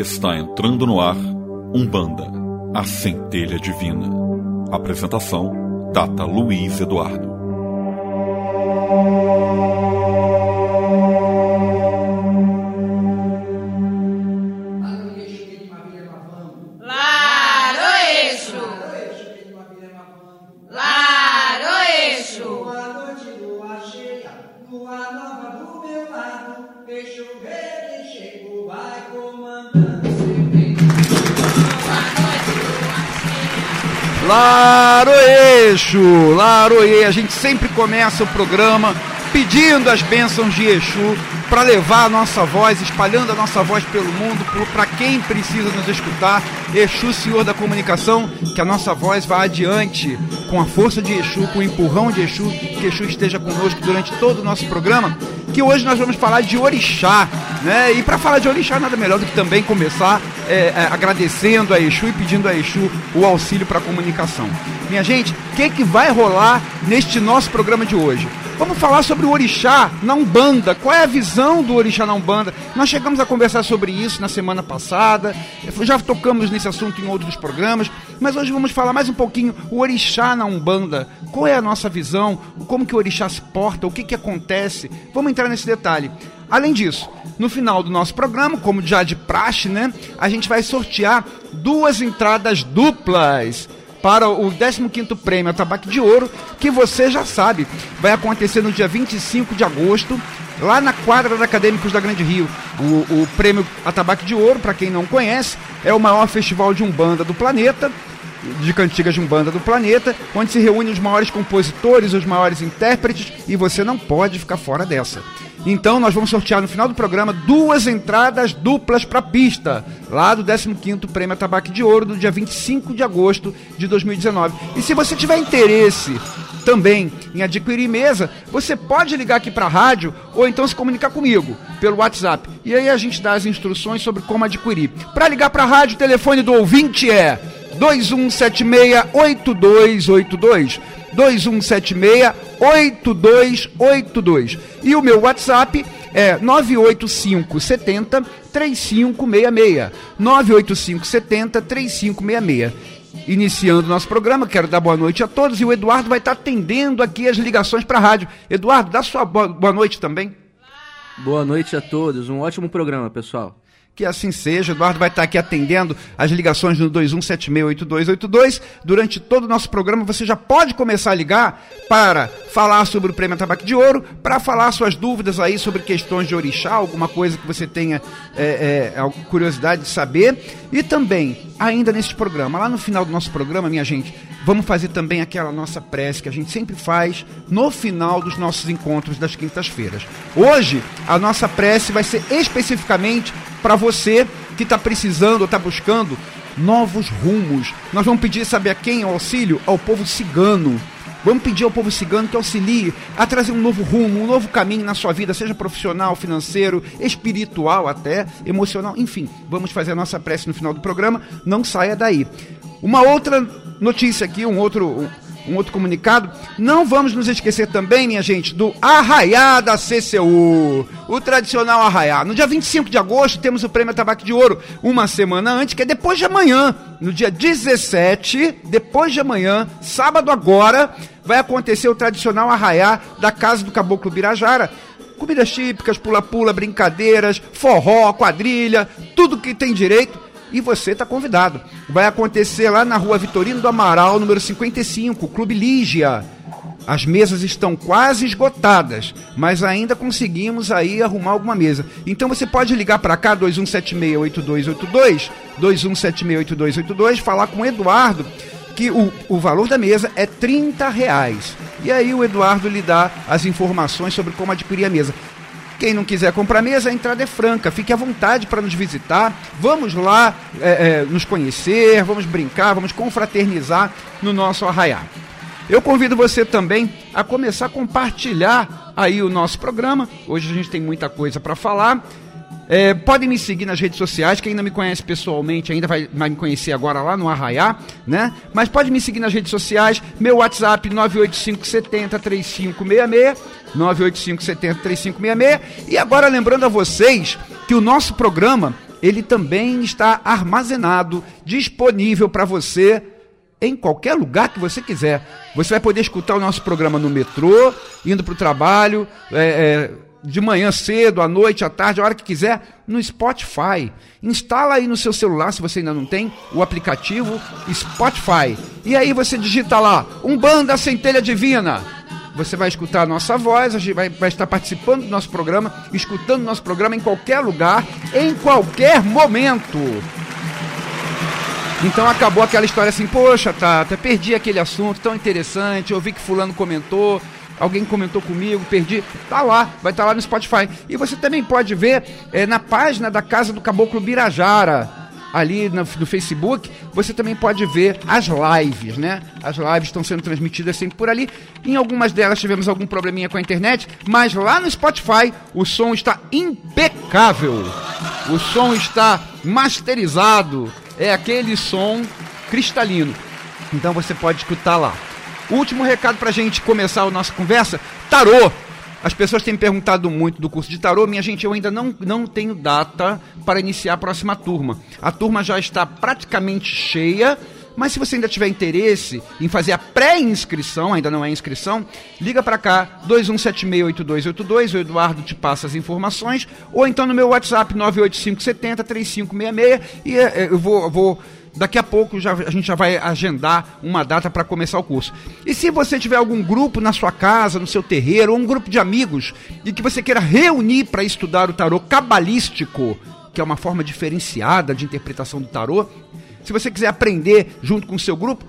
Está entrando no ar Umbanda, a centelha divina. Apresentação: Data Luiz Eduardo. Laroê, a gente sempre começa o programa pedindo as bênçãos de Exu para levar a nossa voz, espalhando a nossa voz pelo mundo, para quem precisa nos escutar. Exu, Senhor da Comunicação, que a nossa voz vá adiante com a força de Exu, com o empurrão de Exu, que Exu esteja conosco durante todo o nosso programa. Que hoje nós vamos falar de Orixá, né? E para falar de Orixá, nada melhor do que também começar é, é, agradecendo a Exu e pedindo a Exu o auxílio para a comunicação. Minha gente, o que, que vai rolar neste nosso programa de hoje? Vamos falar sobre o Orixá na Umbanda. Qual é a visão do Orixá na Umbanda? Nós chegamos a conversar sobre isso na semana passada, já tocamos nesse assunto em outros programas, mas hoje vamos falar mais um pouquinho o Orixá na Umbanda. Qual é a nossa visão? Como que o Orixá se porta? O que, que acontece? Vamos entrar nesse detalhe. Além disso, no final do nosso programa, como já de praxe, né, a gente vai sortear duas entradas duplas para o 15º Prêmio Atabaque de Ouro, que você já sabe, vai acontecer no dia 25 de agosto, lá na quadra da Acadêmicos da Grande Rio. O, o Prêmio Atabaque de Ouro, para quem não conhece, é o maior festival de Umbanda do planeta, de cantigas de Umbanda do planeta, onde se reúnem os maiores compositores, os maiores intérpretes, e você não pode ficar fora dessa. Então nós vamos sortear no final do programa duas entradas duplas para a pista, lá do 15º Prêmio Tabaque de Ouro, do dia 25 de agosto de 2019. E se você tiver interesse também em adquirir mesa, você pode ligar aqui para a rádio ou então se comunicar comigo pelo WhatsApp. E aí a gente dá as instruções sobre como adquirir. Para ligar para a rádio, o telefone do ouvinte é 2176-8282. 2176-8282. E o meu WhatsApp é 985 70 3566. 985 70 3566. Iniciando nosso programa, quero dar boa noite a todos e o Eduardo vai estar atendendo aqui as ligações para a rádio. Eduardo, dá sua boa noite também. Boa noite a todos, um ótimo programa, pessoal. Que assim seja. Eduardo vai estar aqui atendendo as ligações no 21768282. Durante todo o nosso programa, você já pode começar a ligar para falar sobre o Prêmio Tabaco de Ouro, para falar suas dúvidas aí sobre questões de orixá, alguma coisa que você tenha é, é, curiosidade de saber. E também, ainda neste programa, lá no final do nosso programa, minha gente, vamos fazer também aquela nossa prece que a gente sempre faz no final dos nossos encontros das quintas-feiras. Hoje, a nossa prece vai ser especificamente para você que está precisando ou está buscando novos rumos. Nós vamos pedir, sabe a quem? O auxílio? Ao povo cigano. Vamos pedir ao povo cigano que auxilie a trazer um novo rumo, um novo caminho na sua vida, seja profissional, financeiro, espiritual até, emocional, enfim. Vamos fazer a nossa prece no final do programa. Não saia daí. Uma outra notícia aqui, um outro um outro comunicado. Não vamos nos esquecer também, minha gente, do Arraiá da CCU, o tradicional Arraiá. No dia 25 de agosto temos o Prêmio Tabaco de Ouro, uma semana antes, que é depois de amanhã, no dia 17, depois de amanhã, sábado agora, vai acontecer o tradicional Arraiá da Casa do Caboclo Birajara. Comidas típicas, pula-pula, brincadeiras, forró, quadrilha, tudo que tem direito e você está convidado. Vai acontecer lá na rua Vitorino do Amaral, número 55, Clube Lígia. As mesas estão quase esgotadas, mas ainda conseguimos aí arrumar alguma mesa. Então você pode ligar para cá, 21768282, 21768282, falar com o Eduardo, que o, o valor da mesa é 30 reais. E aí o Eduardo lhe dá as informações sobre como adquirir a mesa. Quem não quiser comprar mesa, a entrada é franca. Fique à vontade para nos visitar. Vamos lá é, é, nos conhecer, vamos brincar, vamos confraternizar no nosso arraiá. Eu convido você também a começar a compartilhar aí o nosso programa. Hoje a gente tem muita coisa para falar. É, podem me seguir nas redes sociais, quem não me conhece pessoalmente ainda vai, vai me conhecer agora lá no Arraiá, né? Mas pode me seguir nas redes sociais, meu WhatsApp 98570 3566, 98570 3566. E agora lembrando a vocês que o nosso programa ele também está armazenado, disponível para você em qualquer lugar que você quiser. Você vai poder escutar o nosso programa no metrô, indo para o trabalho, é, é, de manhã cedo, à noite, à tarde, a hora que quiser, no Spotify. Instala aí no seu celular, se você ainda não tem, o aplicativo Spotify. E aí você digita lá, Umbanda Centelha Divina. Você vai escutar a nossa voz, a gente vai, vai estar participando do nosso programa, escutando nosso programa em qualquer lugar, em qualquer momento. Então acabou aquela história assim, poxa, Tata, perdi aquele assunto tão interessante, eu vi que fulano comentou, alguém comentou comigo, perdi. Tá lá, vai estar tá lá no Spotify. E você também pode ver é, na página da Casa do Caboclo Birajara, ali no, no, Facebook, você também pode ver as lives, né? As lives estão sendo transmitidas sempre por ali. Em algumas delas tivemos algum probleminha com a internet, mas lá no Spotify o som está impecável. O som está masterizado é aquele som cristalino. Então você pode escutar lá. Último recado para a gente começar a nossa conversa: tarô. As pessoas têm perguntado muito do curso de tarô. Minha gente, eu ainda não, não tenho data para iniciar a próxima turma. A turma já está praticamente cheia. Mas se você ainda tiver interesse em fazer a pré-inscrição, ainda não é inscrição, liga para cá, 21768282, o Eduardo te passa as informações, ou então no meu WhatsApp 985703566 e é, eu vou, vou daqui a pouco já, a gente já vai agendar uma data para começar o curso. E se você tiver algum grupo na sua casa, no seu terreiro, ou um grupo de amigos, e que você queira reunir para estudar o tarô cabalístico, que é uma forma diferenciada de interpretação do tarô, se você quiser aprender junto com o seu grupo,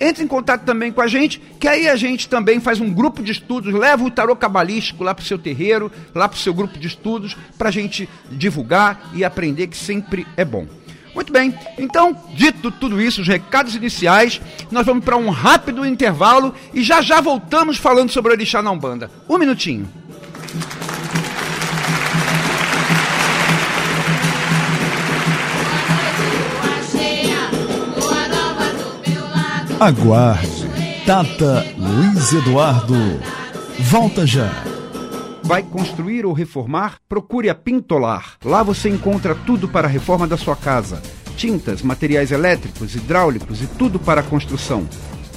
entre em contato também com a gente, que aí a gente também faz um grupo de estudos, leva o tarô cabalístico lá para o seu terreiro, lá para o seu grupo de estudos, para a gente divulgar e aprender, que sempre é bom. Muito bem, então, dito tudo isso, os recados iniciais, nós vamos para um rápido intervalo e já já voltamos falando sobre o Orixá na Umbanda. Um minutinho. Aguarde. Tata Luiz Eduardo. Volta já. Vai construir ou reformar? Procure a Pintolar. Lá você encontra tudo para a reforma da sua casa: tintas, materiais elétricos, hidráulicos e tudo para a construção.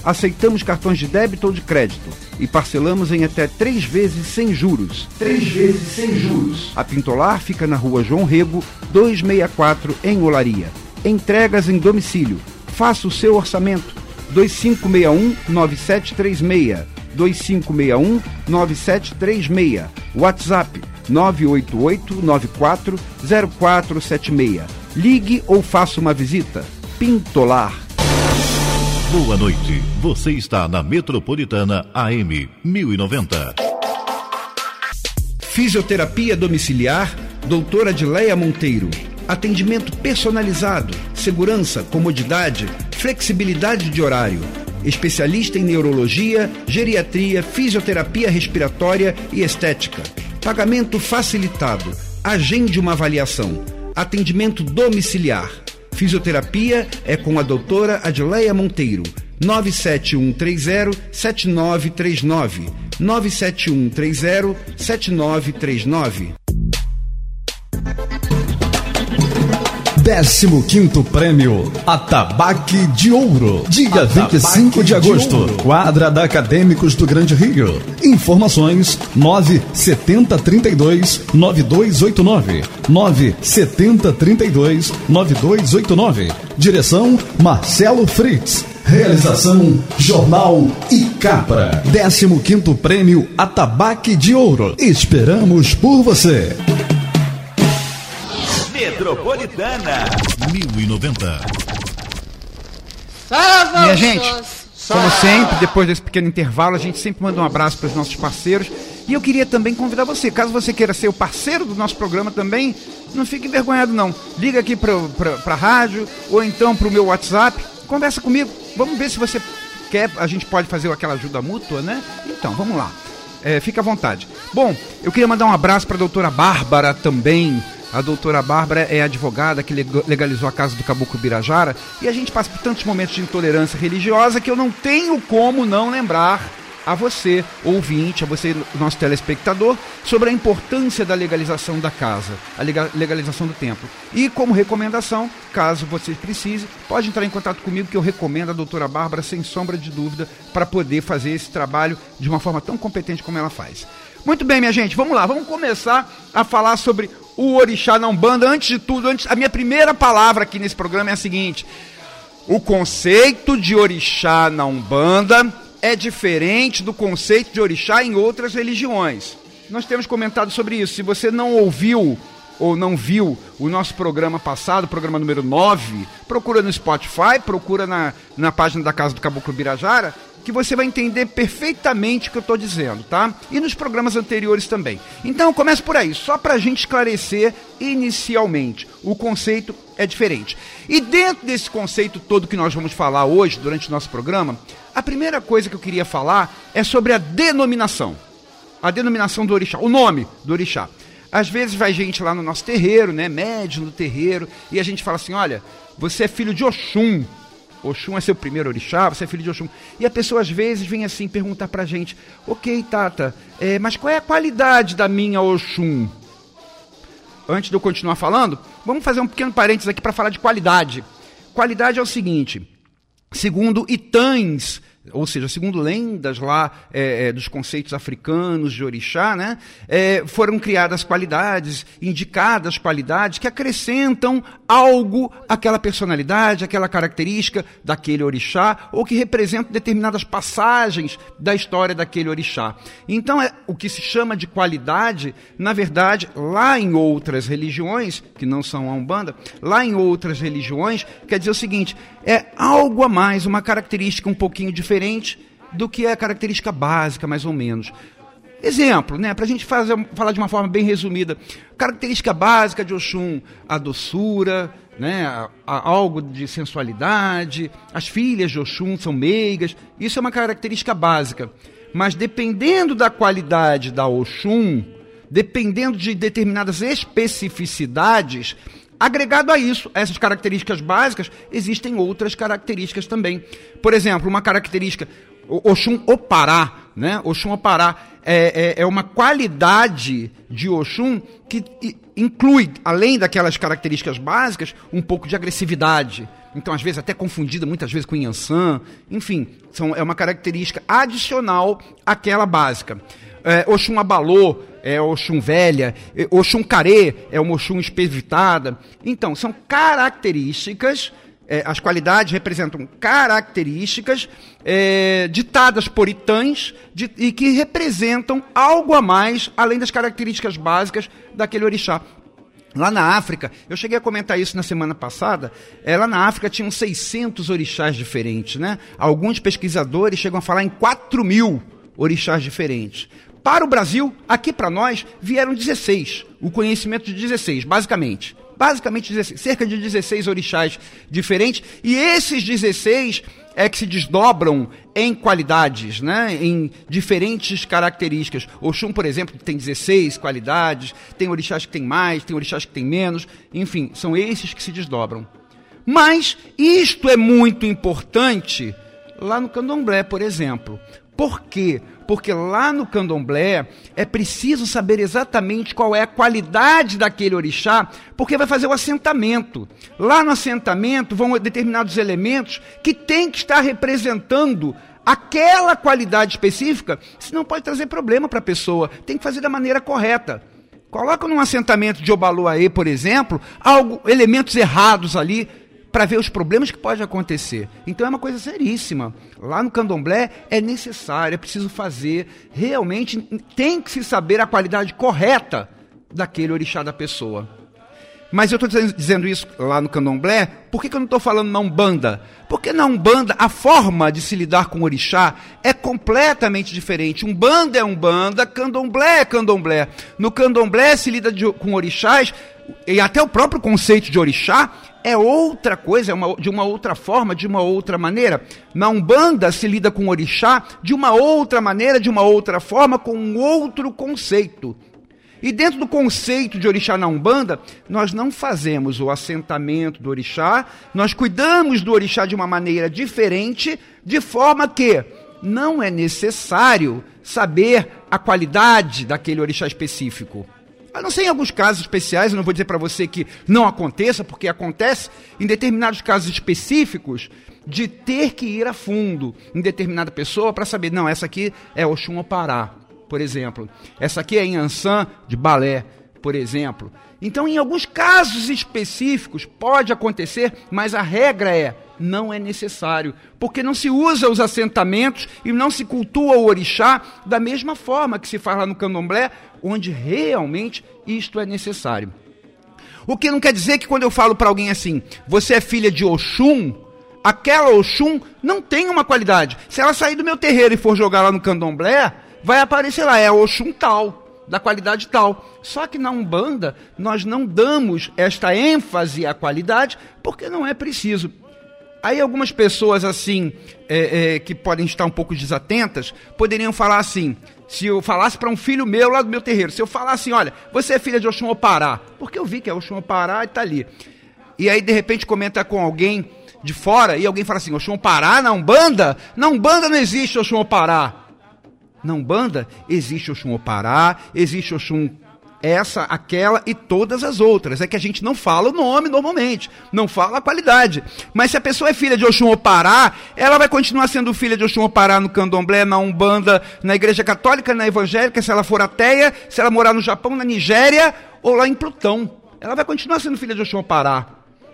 Aceitamos cartões de débito ou de crédito e parcelamos em até três vezes sem juros. Três vezes sem juros. A Pintolar fica na rua João Rego, 264, em Olaria. Entregas em domicílio. Faça o seu orçamento 2561 9736. 2561 9736. WhatsApp 988 94 0476. Ligue ou faça uma visita. Pintolar. Boa noite. Você está na Metropolitana AM 1090. Fisioterapia domiciliar, doutora Adileia Monteiro. Atendimento personalizado, segurança, comodidade, flexibilidade de horário. Especialista em neurologia, geriatria, fisioterapia respiratória e estética. Pagamento facilitado. Agende uma avaliação. Atendimento domiciliar. Fisioterapia é com a doutora Adileia Monteiro. 97130-7939. 97130-7939. 15 quinto prêmio Atabaque de Ouro. Dia Atabaque 25 de agosto. de quadra da Acadêmicos do Grande Rio. Informações 97032 9289. 97032 9289. Direção Marcelo Fritz. Realização Jornal e Capra. 15 quinto prêmio Atabaque de Ouro. Esperamos por você. Metropolitana 1090. Só Minha gente, como sempre, depois desse pequeno intervalo, a gente sempre manda um abraço para os nossos parceiros. E eu queria também convidar você, caso você queira ser o parceiro do nosso programa também, não fique envergonhado não. Liga aqui para a rádio ou então para o meu WhatsApp, conversa comigo. Vamos ver se você quer, a gente pode fazer aquela ajuda mútua, né? Então, vamos lá. É, fica à vontade. Bom, eu queria mandar um abraço para a doutora Bárbara também. A doutora Bárbara é advogada que leg- legalizou a casa do Caboclo Birajara e a gente passa por tantos momentos de intolerância religiosa que eu não tenho como não lembrar a você, ouvinte, a você, nosso telespectador, sobre a importância da legalização da casa, a legalização do templo. E como recomendação, caso você precise, pode entrar em contato comigo que eu recomendo a doutora Bárbara, sem sombra de dúvida, para poder fazer esse trabalho de uma forma tão competente como ela faz. Muito bem, minha gente, vamos lá, vamos começar a falar sobre o orixá na Umbanda. Antes de tudo, antes, a minha primeira palavra aqui nesse programa é a seguinte: o conceito de orixá na Umbanda é diferente do conceito de orixá em outras religiões. Nós temos comentado sobre isso. Se você não ouviu ou não viu o nosso programa passado, programa número 9, procura no Spotify, procura na, na página da Casa do Caboclo Birajara, que você vai entender perfeitamente o que eu estou dizendo, tá? E nos programas anteriores também. Então, começa por aí, só para a gente esclarecer inicialmente. O conceito é diferente. E dentro desse conceito todo que nós vamos falar hoje, durante o nosso programa, a primeira coisa que eu queria falar é sobre a denominação. A denominação do orixá, o nome do orixá. Às vezes vai gente lá no nosso terreiro, né, médio no terreiro, e a gente fala assim, olha, você é filho de Oxum. Oxum é seu primeiro orixá, você é filho de Oxum. E a pessoa às vezes vem assim perguntar pra gente: Ok, Tata, é, mas qual é a qualidade da minha Oxum? Antes de eu continuar falando, vamos fazer um pequeno parênteses aqui para falar de qualidade. Qualidade é o seguinte: segundo Itãs, ou seja, segundo lendas lá é, é, dos conceitos africanos de orixá, né, é, foram criadas qualidades, indicadas qualidades que acrescentam algo àquela personalidade, àquela característica daquele orixá, ou que representam determinadas passagens da história daquele orixá. Então, é, o que se chama de qualidade, na verdade, lá em outras religiões, que não são a Umbanda, lá em outras religiões, quer dizer o seguinte, é algo a mais, uma característica um pouquinho diferente diferente do que é a característica básica, mais ou menos. Exemplo, né, para a gente fazer, falar de uma forma bem resumida. Característica básica de Oxum, a doçura, né, a, a, algo de sensualidade. As filhas de Oxum são meigas. Isso é uma característica básica. Mas dependendo da qualidade da Oxum, dependendo de determinadas especificidades, Agregado a isso, a essas características básicas, existem outras características também. Por exemplo, uma característica, Oxum Opará, né? Oxum Opará é, é, é uma qualidade de Oxum que inclui, além daquelas características básicas, um pouco de agressividade. Então, às vezes, até confundida muitas vezes com Yansan. Enfim, são, é uma característica adicional àquela básica. É, Oxum Abalô é Oxum velha, Oxum carê é uma Oxum espevitada. Então, são características, é, as qualidades representam características é, ditadas por itãs de, e que representam algo a mais, além das características básicas daquele orixá. Lá na África, eu cheguei a comentar isso na semana passada, é, lá na África tinham 600 orixás diferentes, né? Alguns pesquisadores chegam a falar em 4 mil orixás diferentes. Para o Brasil, aqui para nós, vieram 16. O conhecimento de 16, basicamente. Basicamente, 16, cerca de 16 orixás diferentes. E esses 16 é que se desdobram em qualidades, né? em diferentes características. Oxum, por exemplo, tem 16 qualidades, tem orixás que tem mais, tem orixás que tem menos, enfim, são esses que se desdobram. Mas isto é muito importante lá no candomblé, por exemplo. Por quê? Porque lá no candomblé é preciso saber exatamente qual é a qualidade daquele orixá, porque vai fazer o assentamento. Lá no assentamento vão determinados elementos que tem que estar representando aquela qualidade específica, senão pode trazer problema para a pessoa. Tem que fazer da maneira correta. Coloca num assentamento de Obaluaê, por exemplo, algo, elementos errados ali, para ver os problemas que pode acontecer. Então é uma coisa seríssima. Lá no candomblé é necessário, é preciso fazer, realmente tem que se saber a qualidade correta daquele orixá da pessoa. Mas eu estou dizendo isso lá no candomblé, por que, que eu não estou falando na Umbanda? Porque na Umbanda a forma de se lidar com o orixá é completamente diferente. Umbanda é Umbanda, candomblé é candomblé. No candomblé se lida de, com orixás, e até o próprio conceito de orixá é outra coisa, é uma, de uma outra forma, de uma outra maneira. Na Umbanda se lida com orixá de uma outra maneira, de uma outra forma, com um outro conceito. E dentro do conceito de orixá na Umbanda, nós não fazemos o assentamento do orixá, nós cuidamos do orixá de uma maneira diferente, de forma que não é necessário saber a qualidade daquele orixá específico. A não ser em alguns casos especiais, eu não vou dizer para você que não aconteça, porque acontece em determinados casos específicos de ter que ir a fundo em determinada pessoa para saber, não, essa aqui é Oxum Opará, por exemplo. Essa aqui é Inhansã de balé, por exemplo. Então, em alguns casos específicos pode acontecer, mas a regra é não é necessário, porque não se usa os assentamentos e não se cultua o orixá da mesma forma que se faz lá no candomblé, onde realmente isto é necessário. O que não quer dizer que quando eu falo para alguém assim, você é filha de Oxum, aquela Oxum não tem uma qualidade. Se ela sair do meu terreiro e for jogar lá no candomblé, vai aparecer lá, é Oxum tal, da qualidade tal. Só que na Umbanda, nós não damos esta ênfase à qualidade, porque não é preciso. Aí algumas pessoas assim, é, é, que podem estar um pouco desatentas, poderiam falar assim, se eu falasse para um filho meu lá do meu terreiro, se eu falasse assim, olha, você é filha de Oxum Opará, porque eu vi que é Oxum Opará e está ali. E aí de repente comenta com alguém de fora e alguém fala assim, Oxum Opará na Umbanda? Na Umbanda não existe Oxum Opará. Na Umbanda existe Oxum Opará, existe Oxum essa, aquela e todas as outras. É que a gente não fala o nome normalmente, não fala a qualidade. Mas se a pessoa é filha de Oxum Opará, ela vai continuar sendo filha de Oxum Opará no candomblé, na Umbanda, na Igreja Católica, na Evangélica, se ela for ateia, se ela morar no Japão, na Nigéria ou lá em Plutão. Ela vai continuar sendo filha de Oxum Opará.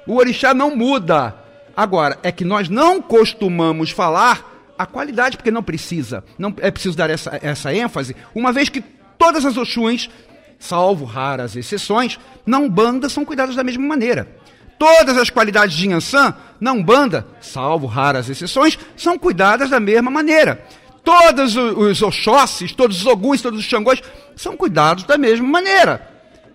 O orixá não muda. Agora, é que nós não costumamos falar a qualidade, porque não precisa. Não é preciso dar essa, essa ênfase, uma vez que todas as Oxuns salvo raras exceções, na Umbanda são cuidadas da mesma maneira. Todas as qualidades de Yansan, na Umbanda, salvo raras exceções, são cuidadas da mesma maneira. Todos os Oxóssis, todos os Oguns, todos os Xangôs, são cuidados da mesma maneira.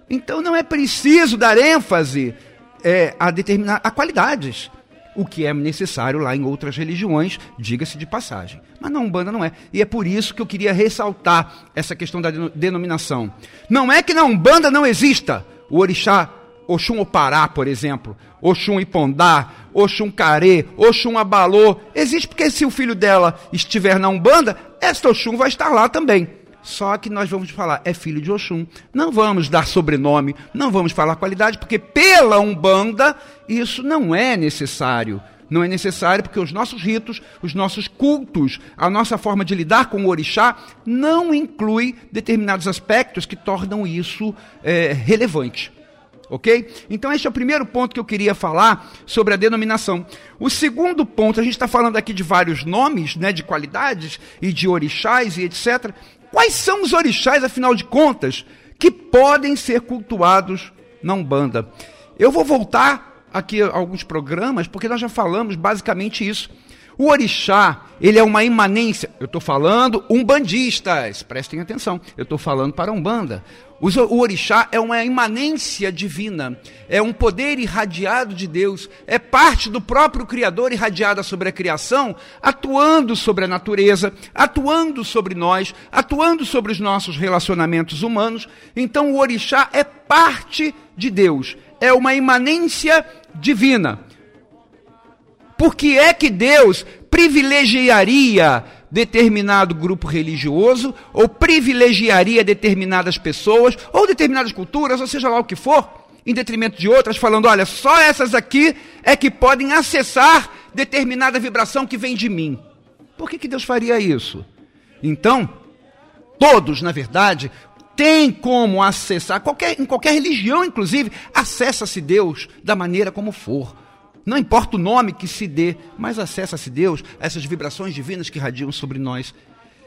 Então não é preciso dar ênfase é, a determinar a qualidades o que é necessário lá em outras religiões, diga-se de passagem. Mas na Umbanda não é. E é por isso que eu queria ressaltar essa questão da denominação. Não é que na Umbanda não exista o orixá Oxum Opará, por exemplo, Oxum Ipondá, Oxum Carê, Oxum Abalô. Existe porque se o filho dela estiver na Umbanda, esta Oxum vai estar lá também. Só que nós vamos falar, é filho de Oxum. Não vamos dar sobrenome, não vamos falar qualidade, porque pela Umbanda isso não é necessário. Não é necessário porque os nossos ritos, os nossos cultos, a nossa forma de lidar com o orixá não inclui determinados aspectos que tornam isso é, relevante. Ok? Então, este é o primeiro ponto que eu queria falar sobre a denominação. O segundo ponto, a gente está falando aqui de vários nomes, né, de qualidades e de orixás e etc. Quais são os orixás, afinal de contas, que podem ser cultuados na Umbanda? Eu vou voltar aqui alguns programas, porque nós já falamos basicamente isso. O orixá, ele é uma imanência. Eu estou falando umbandistas, prestem atenção. Eu estou falando para Umbanda. O orixá é uma imanência divina, é um poder irradiado de Deus, é parte do próprio Criador irradiada sobre a criação, atuando sobre a natureza, atuando sobre nós, atuando sobre os nossos relacionamentos humanos. Então o orixá é parte de Deus, é uma imanência divina. Por que é que Deus privilegiaria determinado grupo religioso, ou privilegiaria determinadas pessoas, ou determinadas culturas, ou seja lá o que for, em detrimento de outras, falando: olha, só essas aqui é que podem acessar determinada vibração que vem de mim. Por que, que Deus faria isso? Então, todos, na verdade, têm como acessar, qualquer, em qualquer religião, inclusive, acessa-se Deus da maneira como for. Não importa o nome que se dê, mas acessa-se Deus, essas vibrações divinas que radiam sobre nós.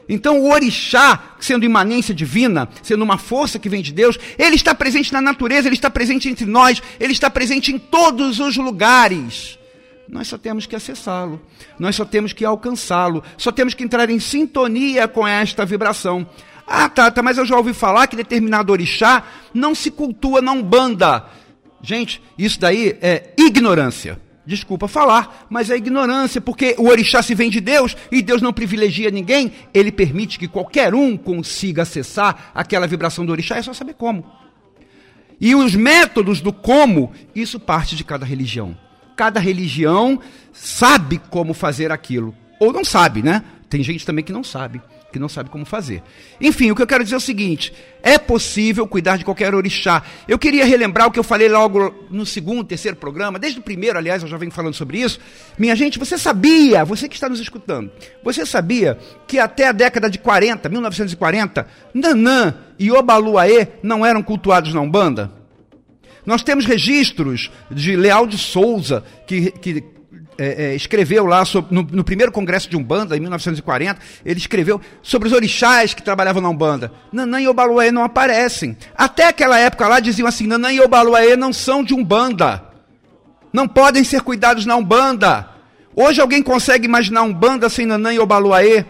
Então, o orixá, sendo imanência divina, sendo uma força que vem de Deus, ele está presente na natureza, ele está presente entre nós, ele está presente em todos os lugares. Nós só temos que acessá-lo, nós só temos que alcançá-lo, só temos que entrar em sintonia com esta vibração. Ah, Tata, tá, mas eu já ouvi falar que determinado orixá não se cultua na Umbanda. Gente, isso daí é ignorância desculpa falar, mas é ignorância, porque o orixá se vem de Deus e Deus não privilegia ninguém, ele permite que qualquer um consiga acessar aquela vibração do orixá, é só saber como. E os métodos do como, isso parte de cada religião. Cada religião sabe como fazer aquilo, ou não sabe, né? tem gente também que não sabe, que não sabe como fazer. Enfim, o que eu quero dizer é o seguinte: é possível cuidar de qualquer orixá. Eu queria relembrar o que eu falei logo no segundo, terceiro programa, desde o primeiro, aliás, eu já venho falando sobre isso. Minha gente, você sabia, você que está nos escutando, você sabia que até a década de 40, 1940, Nanã e Obaluaê não eram cultuados na Umbanda? Nós temos registros de Leal de Souza, que, que é, é, escreveu lá sobre, no, no, primeiro congresso de Umbanda, em 1940, ele escreveu sobre os orixás que trabalhavam na Umbanda. Nanã e Obaluaê não aparecem. Até aquela época lá diziam assim: Nanã e Obaluaê não são de Umbanda. Não podem ser cuidados na Umbanda. Hoje alguém consegue imaginar Umbanda sem Nanã e Obaluaê?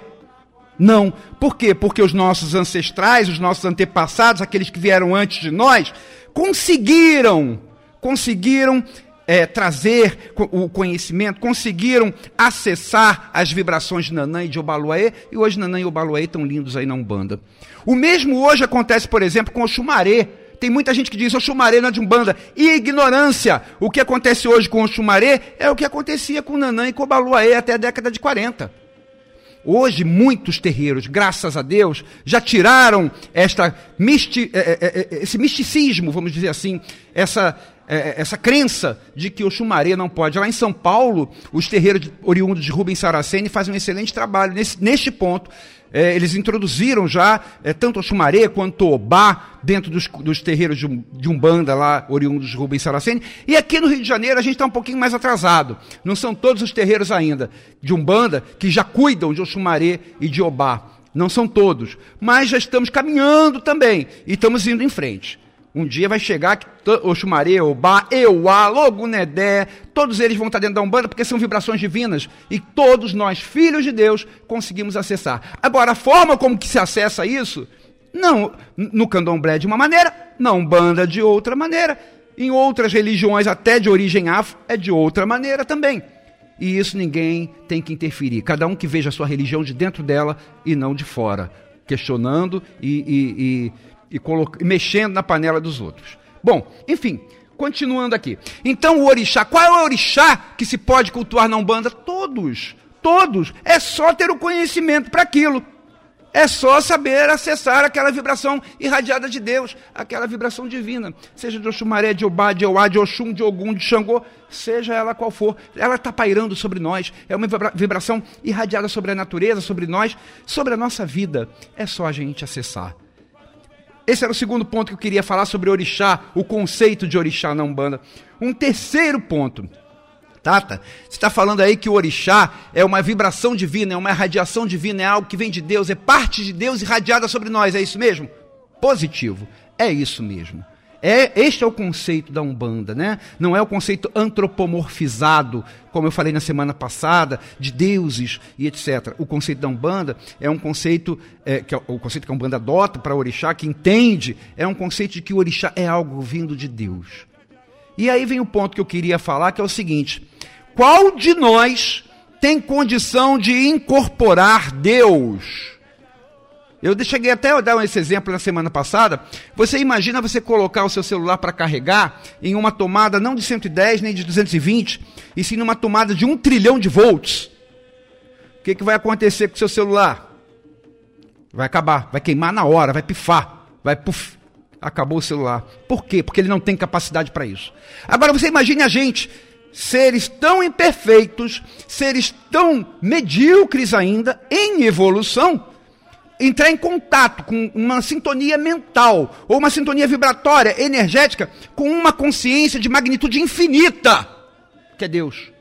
Não. Por quê? Porque os nossos ancestrais, os nossos antepassados, aqueles que vieram antes de nós, conseguiram, conseguiram é, trazer o conhecimento, conseguiram acessar as vibrações de Nanã e de Obaluaê, e hoje Nanã e Obaluaê estão lindos aí na Umbanda. O mesmo hoje acontece, por exemplo, com o Xumaré. Tem muita gente que diz, o Xumaré não é de Umbanda. E ignorância. O que acontece hoje com o Xumaré é o que acontecia com Nanã e com Obaluaê até a década de 40. Hoje, muitos terreiros, graças a Deus, já tiraram esta misti, é, é, é, esse misticismo, vamos dizer assim, essa é, é, essa crença de que o Xumaré não pode. Lá em São Paulo, os terreiros oriundos de Rubens Saraceni fazem um excelente trabalho nesse, neste ponto. É, eles introduziram já é, tanto o Xumaré quanto o Obá dentro dos, dos terreiros de, de Umbanda lá, oriundos de Rubens Saraceni. E aqui no Rio de Janeiro a gente está um pouquinho mais atrasado. Não são todos os terreiros ainda de Umbanda que já cuidam de Oxumaré e de Obá. Não são todos. Mas já estamos caminhando também e estamos indo em frente. Um dia vai chegar que Oxumaré, Obá, Euá, Logunedé, todos eles vão estar dentro da Umbanda porque são vibrações divinas e todos nós, filhos de Deus, conseguimos acessar. Agora, a forma como que se acessa isso, não no candomblé de uma maneira, na Umbanda de outra maneira, em outras religiões até de origem afro é de outra maneira também. E isso ninguém tem que interferir. Cada um que veja a sua religião de dentro dela e não de fora, questionando e, e, e e, mexendo na panela dos outros. Bom, enfim, continuando aqui. Então o orixá, qual é o orixá que se pode cultuar na Umbanda? Todos, todos. É só ter o conhecimento para aquilo. É só saber acessar aquela vibração irradiada de Deus, aquela vibração divina, seja de Oxumaré, de Obá, de Euá, de Oxum, de Ogum, de Xangô, seja ela qual for, ela está pairando sobre nós, é uma vibração irradiada sobre a natureza, sobre nós, sobre a nossa vida. É só a gente acessar. Esse era o segundo ponto que eu queria falar sobre orixá, o conceito de orixá na Umbanda. Um terceiro ponto. Tata, você está falando aí que o orixá é uma vibração divina, é uma radiação divina, é algo que vem de Deus, é parte de Deus irradiada sobre nós, é isso mesmo? Positivo, é isso mesmo. É, este é o conceito da Umbanda, né? Não é o conceito antropomorfizado, como eu falei na semana passada, de deuses e etc. O conceito da Umbanda é um conceito, é, que é o conceito que a Umbanda adota para o orixá, que entende, é um conceito de que o orixá é algo vindo de Deus. E aí vem o ponto que eu queria falar, que é o seguinte: qual de nós tem condição de incorporar Deus? Eu cheguei até a dar esse exemplo na semana passada. Você imagina você colocar o seu celular para carregar em uma tomada não de 110 nem de 220, e sim numa tomada de um trilhão de volts. O que, que vai acontecer com o seu celular? Vai acabar, vai queimar na hora, vai pifar, vai puf, acabou o celular. Por quê? Porque ele não tem capacidade para isso. Agora você imagine a gente, seres tão imperfeitos, seres tão medíocres ainda, em evolução, entrar em contato com uma sintonia mental ou uma sintonia vibratória, energética, com uma consciência de magnitude infinita, que é Deus.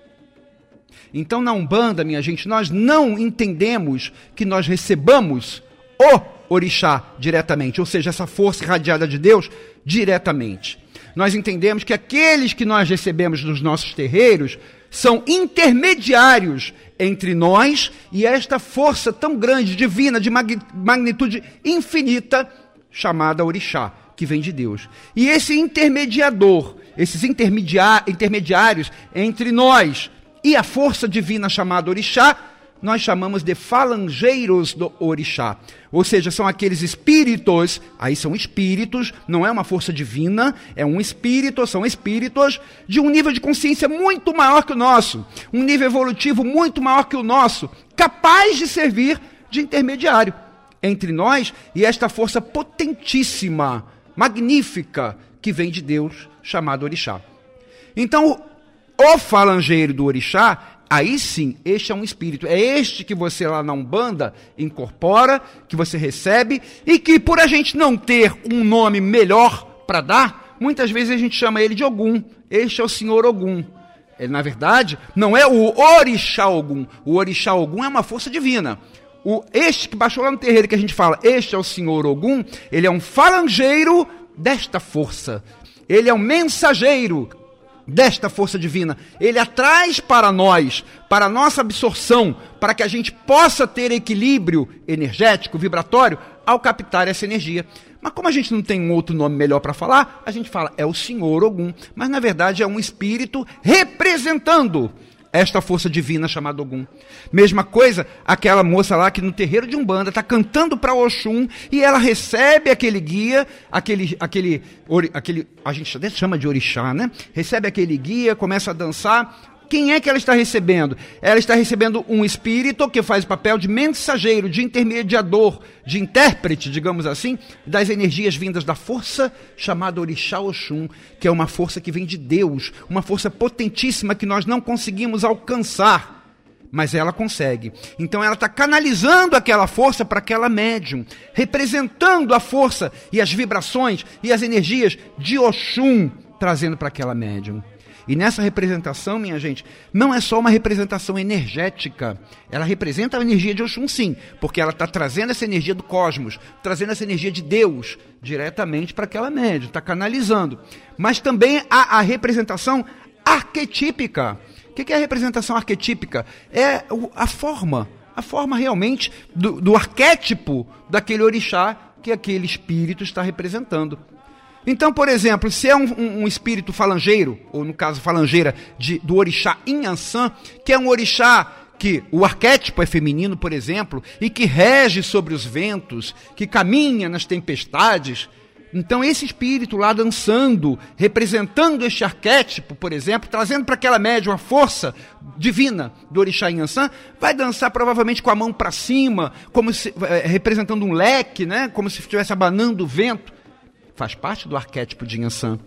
Então, na Umbanda, minha gente, nós não entendemos que nós recebamos o orixá diretamente, ou seja, essa força irradiada de Deus diretamente. Nós entendemos que aqueles que nós recebemos nos nossos terreiros são intermediários entre nós e esta força tão grande, divina, de magnitude infinita, chamada Orixá, que vem de Deus. E esse intermediador, esses intermediários entre nós e a força divina chamada Orixá, nós chamamos de falangeiros do orixá. Ou seja, são aqueles espíritos, aí são espíritos, não é uma força divina, é um espírito, são espíritos de um nível de consciência muito maior que o nosso, um nível evolutivo muito maior que o nosso, capaz de servir de intermediário entre nós e esta força potentíssima, magnífica, que vem de Deus, chamado orixá. Então, o falangeiro do orixá Aí sim, este é um espírito. É este que você lá na Umbanda incorpora, que você recebe, e que por a gente não ter um nome melhor para dar, muitas vezes a gente chama ele de Ogum. Este é o senhor Ogum. Ele, na verdade, não é o Orixá Ogum. O Orixá Ogum é uma força divina. O, este que baixou lá no terreiro que a gente fala, este é o senhor Ogum, ele é um falangeiro desta força. Ele é um mensageiro desta força divina. Ele traz para nós, para a nossa absorção, para que a gente possa ter equilíbrio energético, vibratório, ao captar essa energia. Mas como a gente não tem um outro nome melhor para falar, a gente fala é o Senhor Ogum, mas na verdade é um espírito representando esta força divina chamada Ogum. Mesma coisa, aquela moça lá que no terreiro de Umbanda está cantando para Oxum e ela recebe aquele guia, aquele, aquele, aquele, a gente até chama de orixá, né? Recebe aquele guia, começa a dançar, quem é que ela está recebendo? Ela está recebendo um espírito que faz o papel de mensageiro, de intermediador, de intérprete, digamos assim, das energias vindas da força chamada Orixá Oxum, que é uma força que vem de Deus, uma força potentíssima que nós não conseguimos alcançar mas ela consegue. Então ela está canalizando aquela força para aquela médium, representando a força e as vibrações e as energias de Oxum, trazendo para aquela médium. E nessa representação, minha gente, não é só uma representação energética. Ela representa a energia de Oxum, sim, porque ela está trazendo essa energia do cosmos, trazendo essa energia de Deus diretamente para aquela média, está canalizando. Mas também há a representação arquetípica. O que é a representação arquetípica? É a forma, a forma realmente do, do arquétipo daquele orixá que aquele espírito está representando. Então, por exemplo, se é um, um, um, espírito falangeiro, ou no caso falangeira de, do orixá Inhansã, que é um orixá que o arquétipo é feminino, por exemplo, e que rege sobre os ventos, que caminha nas tempestades, então esse espírito lá dançando, representando este arquétipo, por exemplo, trazendo para aquela média uma força divina do orixá Inhansã, vai dançar provavelmente com a mão para cima, como se, é, representando um leque, né? como se estivesse abanando o vento faz parte do arquétipo de Inhansã.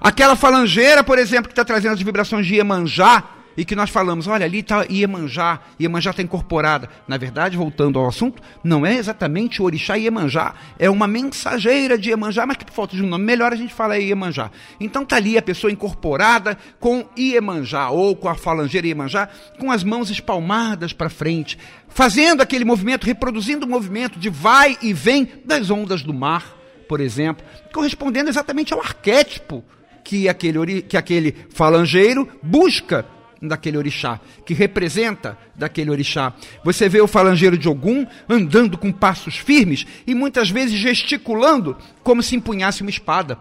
Aquela falangeira, por exemplo, que está trazendo as vibrações de Iemanjá, e que nós falamos, olha, ali está Iemanjá, Iemanjá está incorporada. Na verdade, voltando ao assunto, não é exatamente o orixá Iemanjá, é uma mensageira de Iemanjá, mas que por falta de um nome melhor a gente fala Iemanjá. Então está ali a pessoa incorporada com Iemanjá, ou com a falangeira Iemanjá, com as mãos espalmadas para frente, fazendo aquele movimento, reproduzindo o movimento de vai e vem das ondas do mar por exemplo, correspondendo exatamente ao arquétipo que aquele, que aquele falangeiro busca daquele orixá, que representa daquele orixá. Você vê o falangeiro de Ogum andando com passos firmes e muitas vezes gesticulando como se empunhasse uma espada,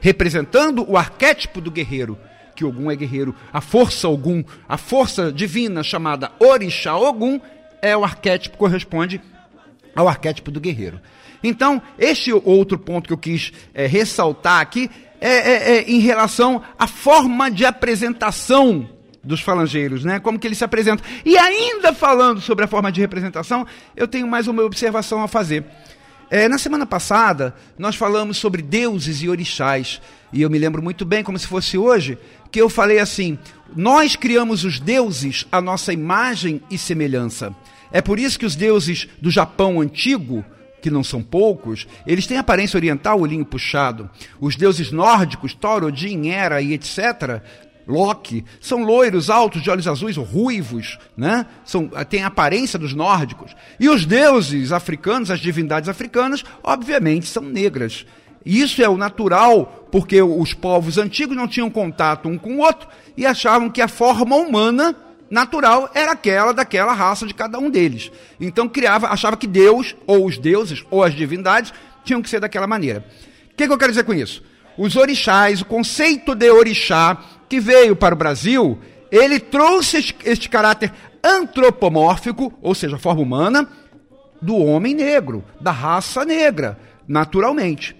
representando o arquétipo do guerreiro, que Ogum é guerreiro. A força Ogum, a força divina chamada Orixá Ogum, é o arquétipo corresponde ao arquétipo do guerreiro. Então, este outro ponto que eu quis é, ressaltar aqui é, é, é, em relação à forma de apresentação dos falangeiros, né? Como que eles se apresentam. E ainda falando sobre a forma de representação, eu tenho mais uma observação a fazer. É, na semana passada, nós falamos sobre deuses e orixás. E eu me lembro muito bem, como se fosse hoje, que eu falei assim: nós criamos os deuses à nossa imagem e semelhança. É por isso que os deuses do Japão antigo, que não são poucos, eles têm aparência oriental, olhinho puxado. Os deuses nórdicos, Thor, Odin, Hera e etc., Loki, são loiros, altos, de olhos azuis, ruivos, né? São, têm a aparência dos nórdicos. E os deuses africanos, as divindades africanas, obviamente são negras. Isso é o natural, porque os povos antigos não tinham contato um com o outro e achavam que a forma humana natural era aquela daquela raça de cada um deles. Então criava, achava que Deus, ou os deuses, ou as divindades, tinham que ser daquela maneira. O que, que eu quero dizer com isso? Os orixás, o conceito de orixá que veio para o Brasil, ele trouxe este, caráter antropomórfico, ou seja, forma humana, do homem negro, da raça negra, naturalmente.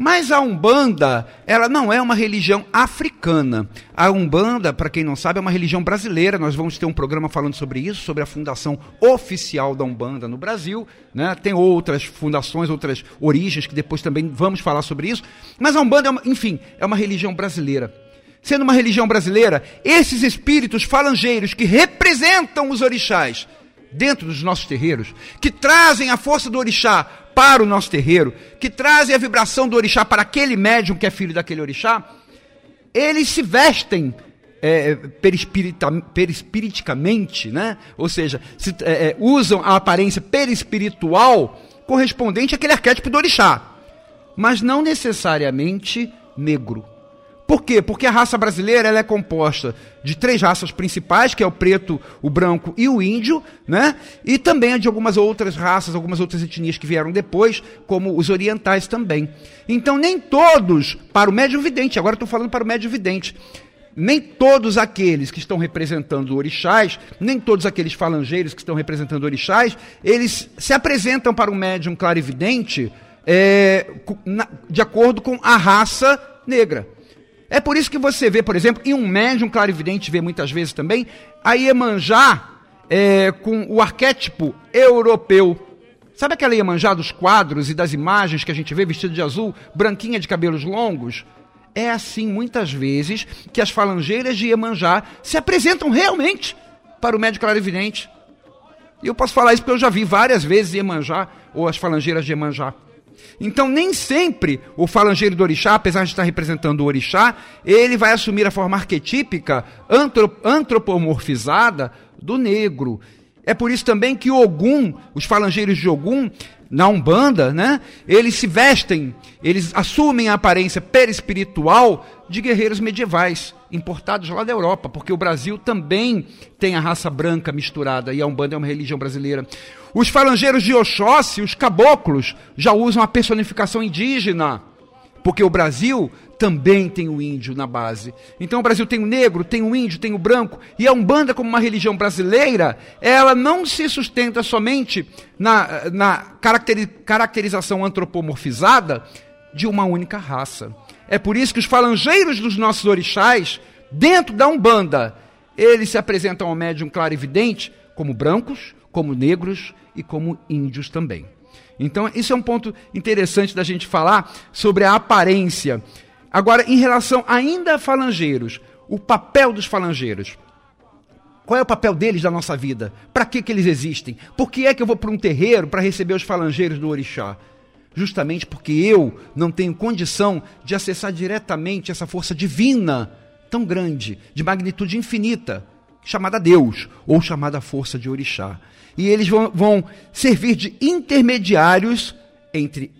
Mas a Umbanda, ela não é uma religião africana. A Umbanda, para quem não sabe, é uma religião brasileira. Nós vamos ter um programa falando sobre isso, sobre a fundação oficial da Umbanda no Brasil. Né? Tem outras fundações, outras origens, que depois também vamos falar sobre isso. Mas a Umbanda, é uma, enfim, é uma religião brasileira. Sendo uma religião brasileira, esses espíritos falangeiros que representam os orixás dentro dos nossos terreiros, que trazem a força do orixá para o nosso terreiro, que trazem a vibração do orixá para aquele médium que é filho daquele orixá, eles se vestem é, perispiriticamente, né? ou seja, se, é, é, usam a aparência perispiritual correspondente àquele arquétipo do orixá, mas não necessariamente negro. Por quê? Porque a raça brasileira ela é composta de três raças principais, que é o preto, o branco e o índio, né? E também de algumas outras raças, algumas outras etnias que vieram depois, como os orientais também. Então nem todos, para o médio vidente, agora estou falando para o médio vidente, nem todos aqueles que estão representando orixás, nem todos aqueles falangeiros que estão representando orixás, eles se apresentam para o médium clarividente é, de acordo com a raça negra. É por isso que você vê, por exemplo, e um médium clarividente vê muitas vezes também, a Iemanjá é, com o arquétipo europeu. Sabe aquela Iemanjá dos quadros e das imagens que a gente vê vestida de azul, branquinha de cabelos longos? É assim, muitas vezes, que as falangeiras de Iemanjá se apresentam realmente para o médium clarividente. E eu posso falar isso porque eu já vi várias vezes Iemanjá, ou as falangeiras de Iemanjá. Então, nem sempre o falangeiro do orixá, apesar de estar representando o orixá, ele vai assumir a forma arquetípica, antropomorfizada do negro. É por isso também que Ogum, os falangeiros de Ogum, na Umbanda, né, eles se vestem, eles assumem a aparência perispiritual de guerreiros medievais, importados lá da Europa, porque o Brasil também tem a raça branca misturada e a Umbanda é uma religião brasileira. Os falangeiros de Oxóssi, os caboclos, já usam a personificação indígena, porque o Brasil também tem o índio na base. Então o Brasil tem o negro, tem o índio, tem o branco, e a Umbanda, como uma religião brasileira, ela não se sustenta somente na, na caracterização antropomorfizada de uma única raça. É por isso que os falangeiros dos nossos orixás, dentro da Umbanda, eles se apresentam ao médium claro e como brancos, como negros e como índios também. Então, isso é um ponto interessante da gente falar sobre a aparência. Agora, em relação ainda a falangeiros, o papel dos falangeiros. Qual é o papel deles na nossa vida? Para que, que eles existem? Por que é que eu vou para um terreiro para receber os falangeiros do orixá? Justamente porque eu não tenho condição de acessar diretamente essa força divina tão grande, de magnitude infinita, chamada Deus ou chamada força de orixá. E eles vão, vão servir de intermediários entre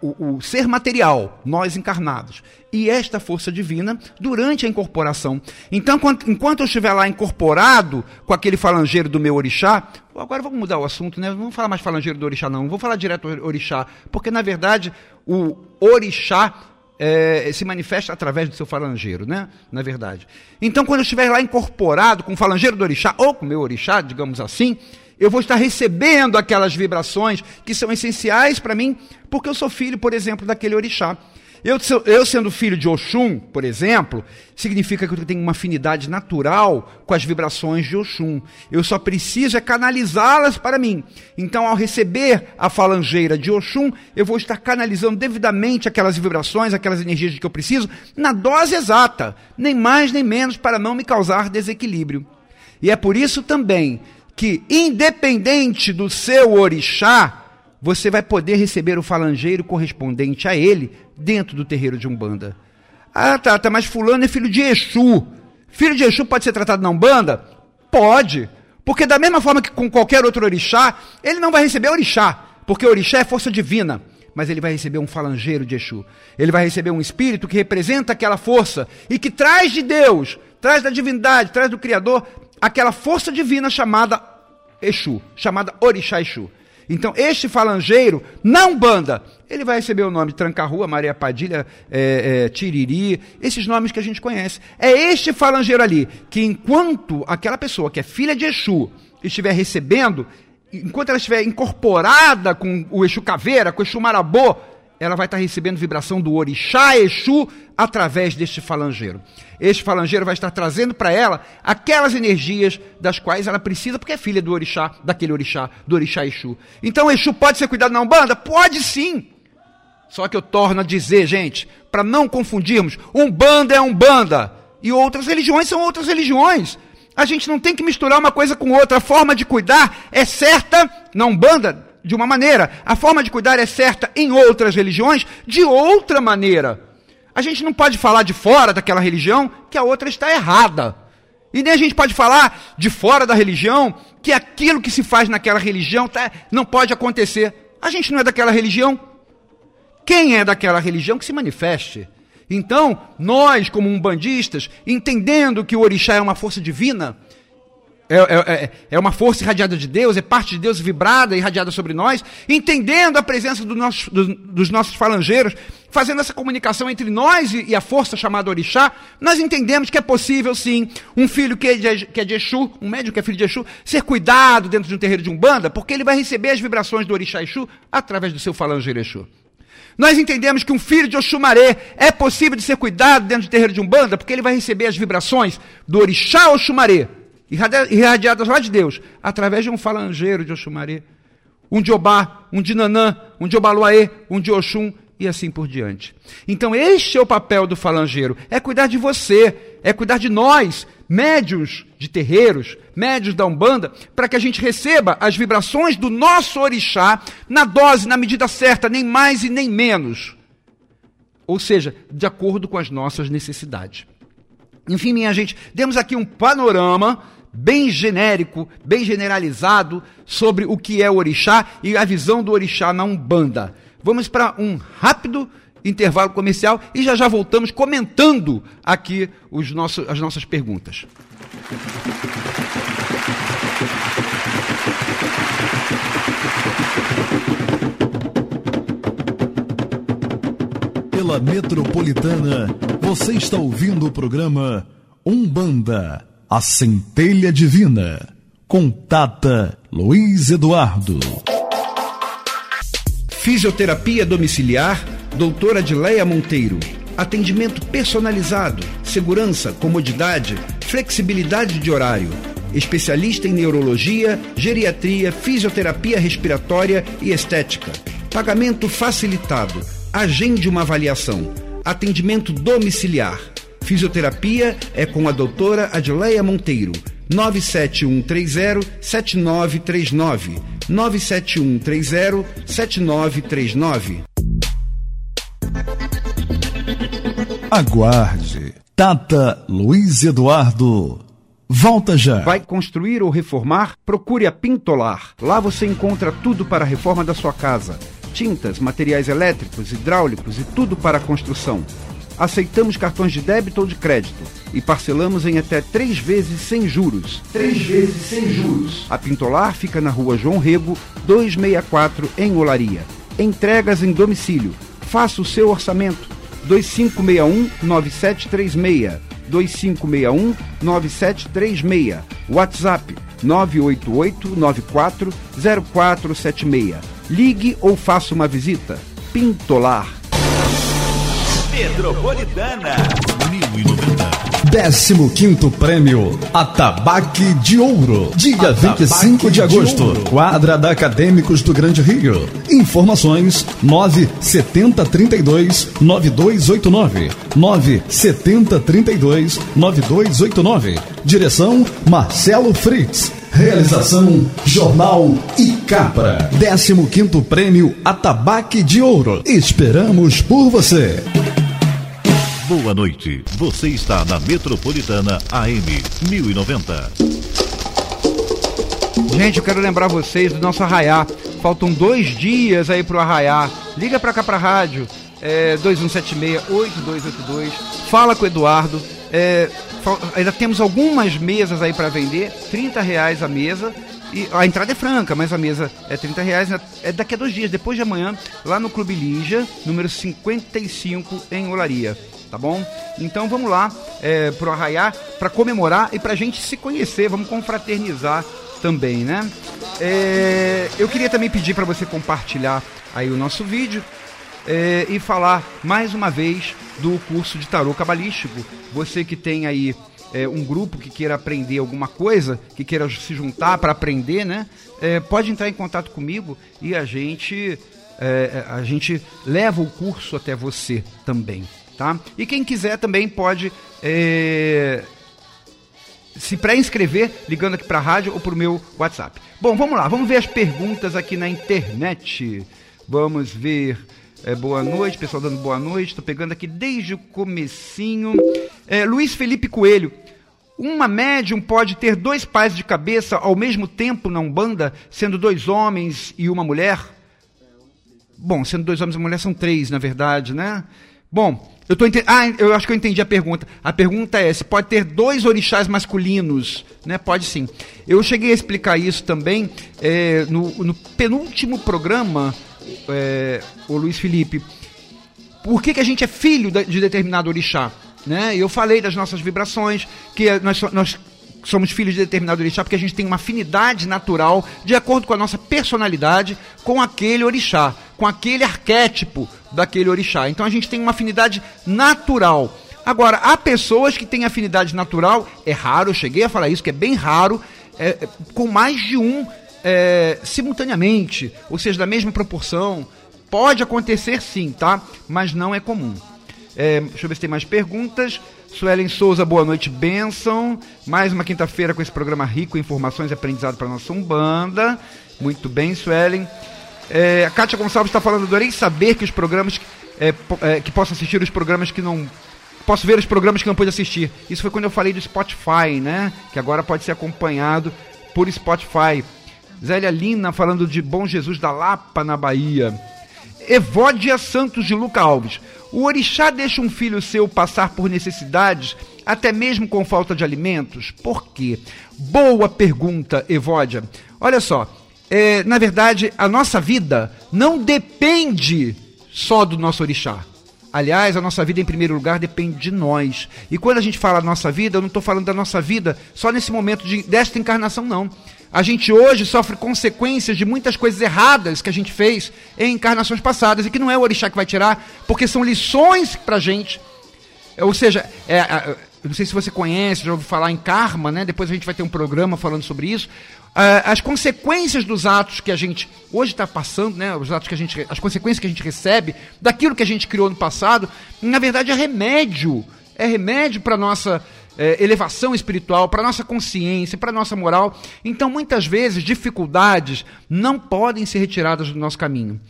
o, o, ser material, nós encarnados, e esta força divina durante a incorporação. Então, enquanto eu estiver lá incorporado com aquele falangeiro do meu orixá, agora vamos mudar o assunto, né? Não vamos falar mais falangeiro do orixá, não. Vou falar direto orixá, porque na verdade o orixá é, se manifesta através do seu falangeiro, né? Na verdade. Então, quando eu estiver lá incorporado com o falangeiro do orixá, ou com o meu orixá, digamos assim, eu vou estar recebendo aquelas vibrações que são essenciais para mim, porque eu sou filho, por exemplo, daquele orixá. Eu, eu, sendo filho de Oxum, por exemplo, significa que eu tenho uma afinidade natural com as vibrações de Oxum. Eu só preciso é canalizá-las para mim. Então, ao receber a falangeira de Oxum, eu vou estar canalizando devidamente aquelas vibrações, aquelas energias de que eu preciso, na dose exata, nem mais nem menos, para não me causar desequilíbrio. E é por isso também que, independente do seu orixá, você vai poder receber o falangeiro correspondente a ele dentro do terreiro de Umbanda. Ah, tá, tá, mas fulano é filho de Exu. Filho de Exu pode ser tratado na Umbanda? Pode. Porque da mesma forma que com qualquer outro orixá, ele não vai receber orixá, porque orixá é força divina, mas ele vai receber um falangeiro de Exu. Ele vai receber um espírito que representa aquela força e que traz de Deus, traz da divindade, traz do Criador aquela força divina chamada Exu, chamada Orixá Exu. Então, este falangeiro, na Umbanda, ele vai receber o nome Tranca-Rua, Maria Padilha, é, é, Tiriri, esses nomes que a gente conhece. É este falangeiro ali, que enquanto aquela pessoa que é filha de Exu estiver recebendo, enquanto ela estiver incorporada com o Exu Caveira, com o Exu Marabô, ela vai estar recebendo vibração do Orixá Exu através deste falangeiro. Este falangeiro vai estar trazendo para ela aquelas energias das quais ela precisa, porque é filha do Orixá, daquele Orixá, do Orixá Exu. Então Exu pode ser cuidado na Umbanda? Pode sim! Só que eu torno a dizer, gente, para não confundirmos, Umbanda é Umbanda e outras religiões são outras religiões. A gente não tem que misturar uma coisa com outra. A forma de cuidar é certa na Umbanda de uma maneira, a forma de cuidar é certa em outras religiões de outra maneira. A gente não pode falar de fora daquela religião que a outra está errada. E nem a gente pode falar de fora da religião que aquilo que se faz naquela religião tá, não pode acontecer. A gente não é daquela religião. Quem é daquela religião que se manifeste. Então, nós, como umbandistas, entendendo que o orixá é uma força divina, é, é, é, é, uma força irradiada de Deus, é parte de Deus vibrada e irradiada sobre nós, entendendo a presença do nosso, do, dos nossos falangeiros, fazendo essa comunicação entre nós e, e, a força chamada Orixá, nós entendemos que é possível, sim, um filho que é, de, que é de Exu, um médico que é filho de Exu, ser cuidado dentro de um terreiro de Umbanda, porque ele vai receber as vibrações do Orixá Exu através do seu falangeiro Exu. Nós entendemos que um filho de Oxumaré é possível de ser cuidado dentro do terreiro de Umbanda, porque ele vai receber as vibrações do Orixá Oxumaré, irradiadas lá de Deus, através de um falangeiro de Oxumaré, um de Obá, um de Nanã, um de Obaluaê, um de Oxum e assim por diante. Então, este é o papel do falangeiro: é cuidar de você, é cuidar de nós, médios de terreiros, médios da Umbanda, para que a gente receba as vibrações do nosso orixá na dose, na medida certa, nem mais e nem menos. Ou seja, de acordo com as nossas necessidades. Enfim, minha gente, demos aqui um panorama bem genérico, bem generalizado sobre o que é o orixá e a visão do orixá na Umbanda. Vamos para um rápido intervalo comercial e já já voltamos comentando aqui os nossos, as nossas perguntas. Pela Metropolitana, você está ouvindo o programa Umbanda, a centelha divina, com Tata Luiz Eduardo. Fisioterapia domiciliar, doutora Adileia Monteiro. Atendimento personalizado, segurança, comodidade, flexibilidade de horário. Especialista em neurologia, geriatria, fisioterapia respiratória e estética. Pagamento facilitado. Agende uma avaliação. Atendimento domiciliar. Fisioterapia é com a doutora Adileia Monteiro. 97130-7939. 97130-7939. Aguarde. Tata Luiz Eduardo. Volta já. Vai construir ou reformar? Procure a Pintolar. Lá você encontra tudo para a reforma da sua casa: tintas, materiais elétricos, hidráulicos e tudo para a construção. Aceitamos cartões de débito ou de crédito e parcelamos em até três vezes sem juros. Três vezes sem juros. A Pintolar fica na rua João Rego, 264, em Olaria. Entregas em domicílio. Faça o seu orçamento. 2561-9736. 2561-9736. WhatsApp 988-940476. Ligue ou faça uma visita. Pintolar. Metropolitana 1090. 15 Prêmio Atabaque de Ouro. Dia Atabaque 25 de de agosto. Ouro. Quadra da Acadêmicos do Grande Rio. Informações 97032 9289. 97032 9289. Direção Marcelo Fritz. Realização Jornal e Capra. 15 Prêmio Atabaque de Ouro. Esperamos por você. Boa noite. Você está na Metropolitana AM 1090. Gente, eu quero lembrar vocês do nosso arraiá. Faltam dois dias aí pro arraiá. Liga pra cá pra rádio. É, 2176-8282. Fala com o Eduardo. É, ainda temos algumas mesas aí para vender. 30 reais a mesa. E a entrada é franca, mas a mesa é 30 reais. né? É daqui a dois dias, depois de amanhã, lá no Clube Lígia, número 55, em Olaria. Tá bom? Então vamos lá é, pro Arraiá para comemorar e pra gente se conhecer, vamos confraternizar também, né? É, eu queria também pedir para você compartilhar aí o nosso vídeo é, e falar mais uma vez do curso de tarô cabalístico. Você que tem aí é, um grupo que queira aprender alguma coisa, que queira se juntar para aprender, né? É, pode entrar em contato comigo e a gente é, a gente leva o curso até você também, tá? E quem quiser também pode é, se pré-inscrever ligando aqui para a rádio ou para o meu WhatsApp. Bom, vamos lá, vamos ver as perguntas aqui na internet. Vamos ver. É, boa noite, pessoal dando boa noite. Estou pegando aqui desde o comecinho. É, Luiz Felipe Coelho. Uma médium pode ter dois pais de cabeça ao mesmo tempo na Umbanda, sendo dois homens e uma mulher? Bom, sendo dois homens e uma mulher são três, na verdade, né? Bom, eu tô. Ah, eu acho que eu entendi a pergunta. A pergunta é se pode ter dois orixás masculinos, né? Pode sim. Eu cheguei a explicar isso também é, no, no penúltimo programa, é, o Luiz Felipe. Por que, que a gente é filho de determinado orixá? Né? Eu falei das nossas vibrações, que nós, nós somos filhos de determinado orixá porque a gente tem uma afinidade natural, de acordo com a nossa personalidade, com aquele orixá, com aquele arquétipo daquele orixá. Então a gente tem uma afinidade natural. Agora, há pessoas que têm afinidade natural, é raro, eu cheguei a falar isso, que é bem raro, é, com mais de um é, simultaneamente, ou seja, da mesma proporção. Pode acontecer sim, tá? Mas não é comum. É, deixa eu ver se tem mais perguntas. Suelen Souza, boa noite, benção. Mais uma quinta-feira com esse programa rico em informações e aprendizado para nossa Umbanda. Muito bem, Suelen. É, a Kátia Gonçalves está falando, adorei saber que os programas é, é, que posso assistir os programas que não. Posso ver os programas que não pude assistir. Isso foi quando eu falei do Spotify, né? Que agora pode ser acompanhado por Spotify. Zélia Lina falando de Bom Jesus da Lapa, na Bahia. Evódia Santos de Luca Alves. O orixá deixa um filho seu passar por necessidades, até mesmo com falta de alimentos? Por quê? Boa pergunta, Evódia. Olha só, é, na verdade, a nossa vida não depende só do nosso orixá. Aliás, a nossa vida, em primeiro lugar, depende de nós. E quando a gente fala nossa vida, eu não estou falando da nossa vida só nesse momento de, desta encarnação, não. A gente hoje sofre consequências de muitas coisas erradas que a gente fez em encarnações passadas e que não é o orixá que vai tirar, porque são lições pra gente. É, Ou seja, é, eu não sei se você conhece, já ouviu falar em karma, né? Depois a gente vai ter um programa falando sobre isso. Ah, as consequências dos atos que a gente hoje está passando, né? Os atos que a gente, as consequências que a gente recebe daquilo que a gente criou no passado, na verdade é remédio, é remédio para nossa eh, elevação espiritual, para nossa consciência, para nossa moral. Então, muitas vezes dificuldades não podem ser retiradas do nosso caminho.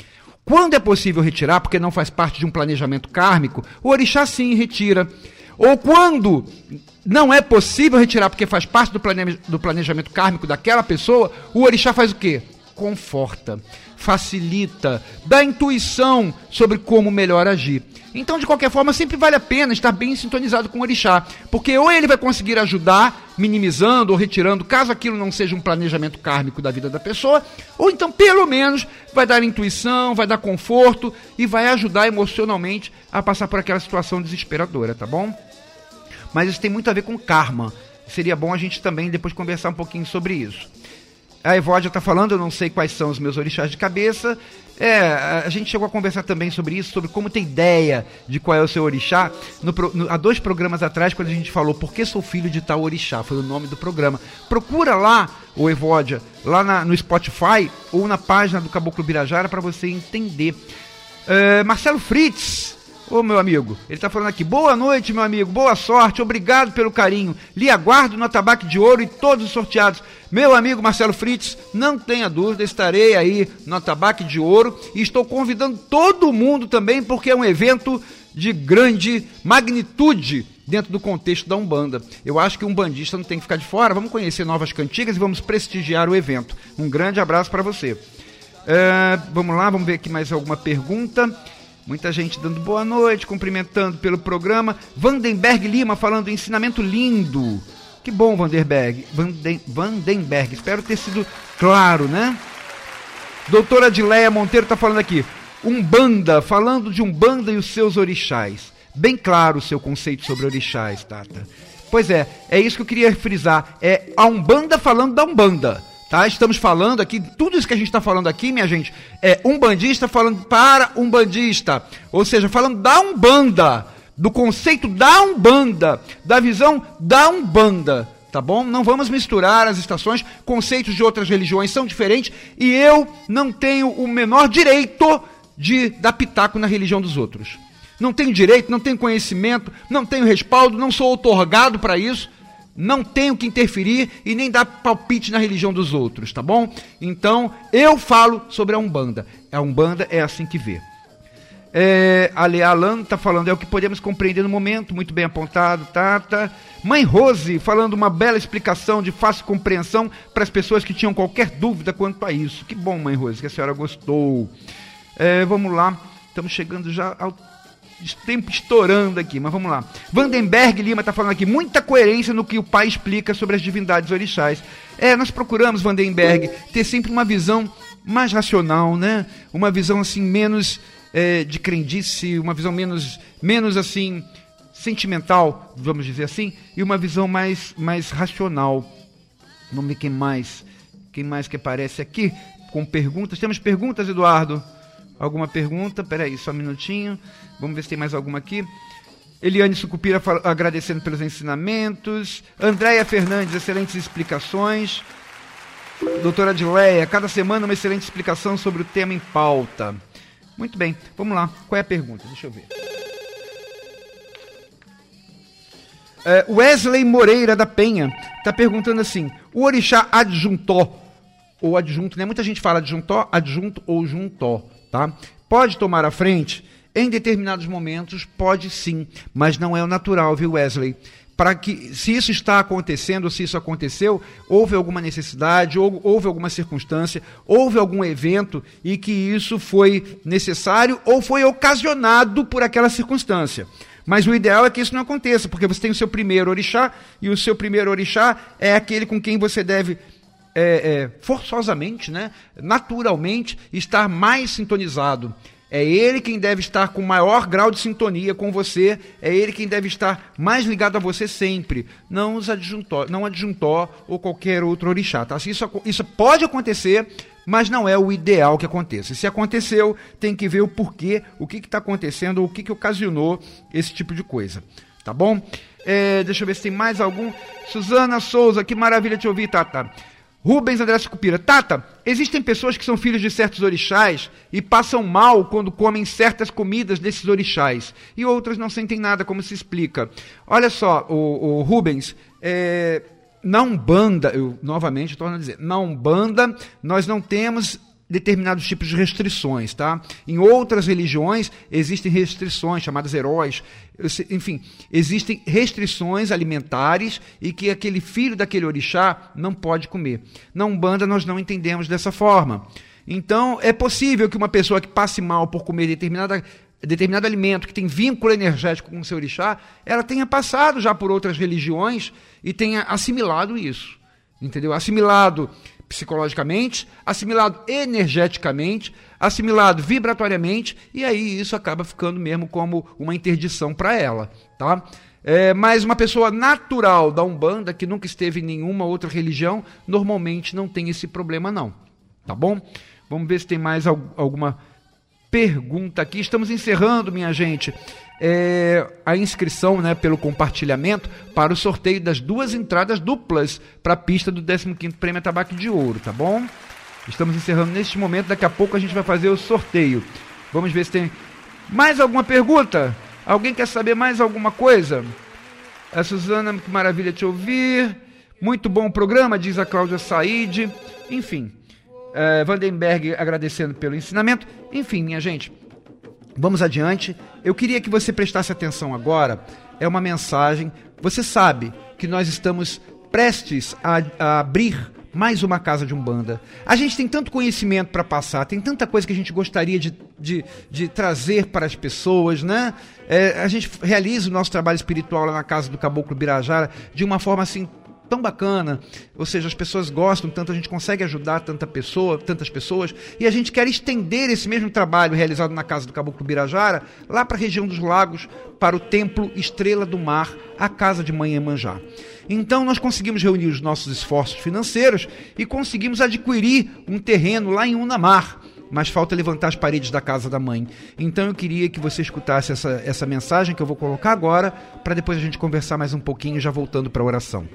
Quando é possível retirar, porque não faz parte de um planejamento kármico, o orixá sim retira. Ou quando não é possível retirar, porque faz parte do planejamento kármico daquela pessoa, o orixá faz o quê? Conforta, facilita, dá intuição sobre como melhor agir. Então, de qualquer forma, sempre vale a pena estar bem sintonizado com o orixá, porque ou ele vai conseguir ajudar, minimizando ou retirando, caso aquilo não seja um planejamento kármico da vida da pessoa, ou então, pelo menos, vai dar intuição, vai dar conforto e vai ajudar emocionalmente a passar por aquela situação desesperadora, tá bom? Mas isso tem muito a ver com karma. Seria bom a gente também depois conversar um pouquinho sobre isso. A Evódia está falando, eu não sei quais são os meus orixás de cabeça. É, a gente chegou a conversar também sobre isso, sobre como ter ideia de qual é o seu orixá. No no- há dois programas atrás, quando a gente falou Por que sou filho de tal orixá, foi o nome do programa. Procura lá, o Evódia, lá na- no Spotify ou na página do Caboclo Birajara para você entender. É, Marcelo Fritz, ô meu amigo, ele tá falando aqui, boa noite, meu amigo, boa sorte, obrigado pelo carinho. Lhe aguardo no Atabaque de Ouro e todos os sorteados. Meu amigo Marcelo Fritz, não tenha dúvida, estarei aí no Atabaque de Ouro e estou convidando todo mundo também, porque é um evento de grande magnitude dentro do contexto da Umbanda. Eu acho que um bandista não tem que ficar de fora. Vamos conhecer novas cantigas e vamos prestigiar o evento. Um grande abraço para você. É, vamos lá, vamos ver aqui mais alguma pergunta. Muita gente dando boa noite, cumprimentando pelo programa. Vandenberg Lima falando ensinamento lindo. Que bom, Vanderberg. Vanden, Vandenberg. Espero ter sido claro, né? Doutora Adileia Monteiro está falando aqui. Umbanda, falando de Umbanda e os seus orixás. Bem claro o seu conceito sobre orixás, Tata. Pois é, é isso que eu queria frisar. É a Umbanda falando da Umbanda. Tá? Estamos falando aqui, tudo isso que a gente está falando aqui, minha gente, é um bandista falando para um bandista. Ou seja, falando da Umbanda, do conceito da Umbanda, da visão da Umbanda. Tá bom? Não vamos misturar as estações, conceitos de outras religiões são diferentes e eu não tenho o menor direito de dar pitaco na religião dos outros. Não tenho direito, não tenho conhecimento, não tenho respaldo, não sou otorgado para isso, não tenho que interferir e nem dar palpite na religião dos outros, tá bom? Então, eu falo sobre a Umbanda. A Umbanda é assim que vê. É, Ale Alan está falando, é o que podemos compreender no momento, muito bem apontado, tá, tá. Mãe Rose falando uma bela explicação de fácil compreensão para as pessoas que tinham qualquer dúvida quanto a isso. Que bom, Mãe Rose, que a senhora gostou. É, vamos lá, estamos chegando já ao tempo estourando aqui, mas vamos lá. Vandenberg Lima está falando aqui, muita coerência no que o pai explica sobre as divindades orixás. É, nós procuramos, Vandenberg, ter sempre uma visão mais racional, né? Uma visão assim menos é, de crendice, uma visão menos, menos assim sentimental, vamos dizer assim, e uma visão mais, mais racional. Vamos ver quem mais, quem mais que aparece aqui com perguntas. Temos perguntas, Eduardo? Alguma pergunta? Peraí, só um minutinho. Vamos ver se tem mais alguma aqui. Eliane Sucupira agradecendo pelos ensinamentos. Andréia Fernandes, excelentes explicações. Doutora Adileia, cada semana uma excelente explicação sobre o tema em pauta. Muito bem, vamos lá. Qual é a pergunta? Deixa eu ver. É, Wesley Moreira da Penha está perguntando assim: o orixá adjuntó, ou adjunto, né? Muita gente fala adjuntó, adjunto ou juntó, tá? Pode tomar a frente? Em determinados momentos, pode sim, mas não é o natural, viu, Wesley? Para que, se isso está acontecendo, se isso aconteceu, houve alguma necessidade, ou, houve alguma circunstância, houve algum evento e que isso foi necessário ou foi ocasionado por aquela circunstância. Mas o ideal é que isso não aconteça, porque você tem o seu primeiro orixá, e o seu primeiro orixá é aquele com quem você deve é, é, forçosamente, né, naturalmente, estar mais sintonizado. É ele quem deve estar com maior grau de sintonia com você, é ele quem deve estar mais ligado a você sempre, não os adjuntó, não adjuntó ou qualquer outro orixá. Tá? Isso, isso pode acontecer, mas não é o ideal que aconteça. Se aconteceu, tem que ver o porquê, o que está acontecendo, o que, que ocasionou esse tipo de coisa. Tá bom? É, deixa eu ver se tem mais algum. Suzana Souza, que maravilha te ouvir, Tata. Rubens André Cupira. Tata, existem pessoas que são filhos de certos orixás e passam mal quando comem certas comidas desses orixás. E outras não sentem nada, como se explica. Olha só, o, o Rubens, é, na Umbanda, eu novamente torno a dizer, na Umbanda nós não temos determinados tipos de restrições, tá? Em outras religiões existem restrições chamadas heróis, enfim, existem restrições alimentares e que aquele filho daquele orixá não pode comer. Na Umbanda nós não entendemos dessa forma. Então, é possível que uma pessoa que passe mal por comer determinada determinado alimento que tem vínculo energético com o seu orixá, ela tenha passado já por outras religiões e tenha assimilado isso. Entendeu? Assimilado psicologicamente, assimilado energeticamente, assimilado vibratoriamente, e aí isso acaba ficando mesmo como uma interdição para ela, tá? É, mas uma pessoa natural da Umbanda, que nunca esteve em nenhuma outra religião, normalmente não tem esse problema não, tá bom? Vamos ver se tem mais alguma pergunta aqui. Estamos encerrando, minha gente é, a inscrição né, pelo compartilhamento para o sorteio das duas entradas duplas para a pista do 15º Prêmio Tabaco de Ouro, tá bom? Estamos encerrando neste momento, daqui a pouco a gente vai fazer o sorteio. Vamos ver se tem mais alguma pergunta? Alguém quer saber mais alguma coisa? A Suzana, que maravilha te ouvir. Muito bom o programa, diz a Cláudia Said. Enfim, é, Vandenberg agradecendo pelo ensinamento. Enfim, minha gente, Vamos adiante. Eu queria que você prestasse atenção agora. É uma mensagem. Você sabe que nós estamos prestes a, a abrir mais uma casa de umbanda. A gente tem tanto conhecimento para passar, tem tanta coisa que a gente gostaria de, de, de trazer para as pessoas, né? É, a gente realiza o nosso trabalho espiritual lá na casa do Caboclo Birajara de uma forma assim tão bacana, ou seja, as pessoas gostam tanto, a gente consegue ajudar tanta pessoa, tantas pessoas, e a gente quer estender esse mesmo trabalho realizado na casa do Caboclo Birajara lá para a região dos lagos, para o templo Estrela do Mar, a casa de Mãe Emanjá. Então nós conseguimos reunir os nossos esforços financeiros e conseguimos adquirir um terreno lá em Unamar mas falta levantar as paredes da casa da mãe. Então eu queria que você escutasse essa, essa mensagem que eu vou colocar agora, para depois a gente conversar mais um pouquinho, já voltando para a oração.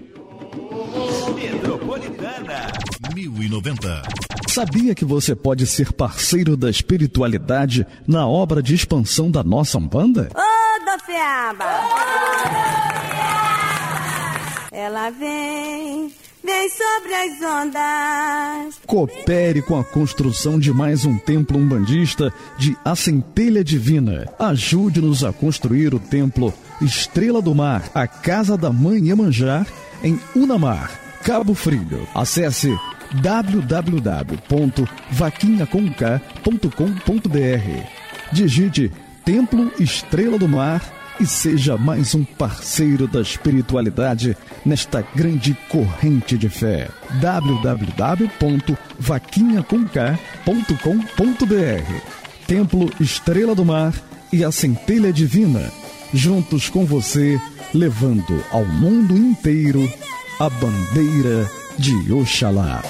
Metropolitana 1090. Sabia que você pode ser parceiro da espiritualidade na obra de expansão da nossa Umbanda? Ô, da Fiaba! Ela vem vem sobre as ondas. Coopere com a construção de mais um templo umbandista de A Centelha Divina. Ajude-nos a construir o templo Estrela do Mar, a Casa da Mãe Iemanjá, em Unamar, Cabo Frio. Acesse www.vaquinhaconk.com.br. Digite Templo Estrela do Mar e seja mais um parceiro da espiritualidade nesta grande corrente de fé. www.vaquinhaconk.com.br Templo Estrela do Mar e a Centelha Divina, juntos com você, levando ao mundo inteiro a bandeira de Oxalá.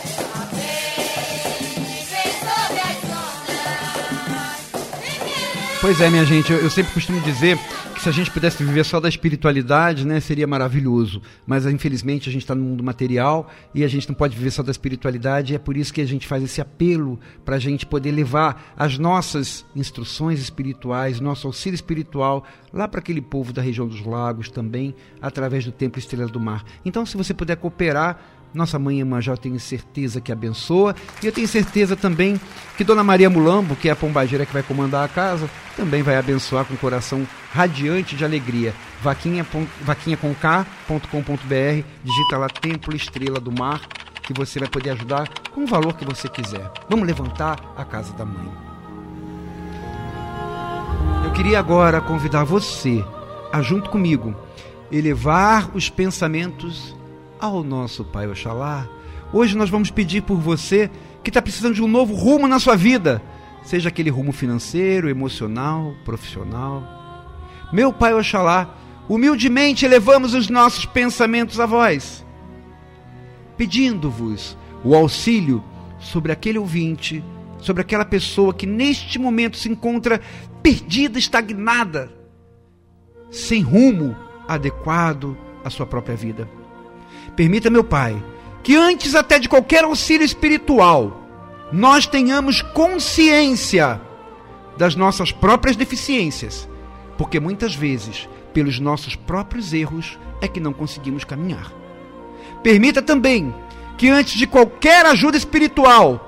Pois é, minha gente, eu, eu sempre costumo dizer se a gente pudesse viver só da espiritualidade, né, seria maravilhoso. Mas infelizmente a gente está no mundo material e a gente não pode viver só da espiritualidade. E é por isso que a gente faz esse apelo para a gente poder levar as nossas instruções espirituais, nosso auxílio espiritual lá para aquele povo da região dos lagos também, através do Templo Estrela do Mar. Então, se você puder cooperar, nossa mãe Emanjá, eu tenho certeza que abençoa. E eu tenho certeza também que Dona Maria Mulambo, que é a pombageira que vai comandar a casa, também vai abençoar com o coração radiante de alegria. Vaquinha, vaquinhaconk.com.br, digita lá Templo Estrela do Mar, que você vai poder ajudar com o valor que você quiser. Vamos levantar a casa da mãe. Eu queria agora convidar você a, junto comigo, elevar os pensamentos ao nosso Pai Oxalá. Hoje nós vamos pedir por você que está precisando de um novo rumo na sua vida, seja aquele rumo financeiro, emocional, profissional. Meu Pai Oxalá, humildemente elevamos os nossos pensamentos a vós, pedindo-vos o auxílio sobre aquele ouvinte, sobre aquela pessoa que neste momento se encontra perdida, estagnada, sem rumo adequado à sua própria vida. Permita, meu Pai, que antes até de qualquer auxílio espiritual, nós tenhamos consciência das nossas próprias deficiências, porque muitas vezes, pelos nossos próprios erros, é que não conseguimos caminhar. Permita também que antes de qualquer ajuda espiritual,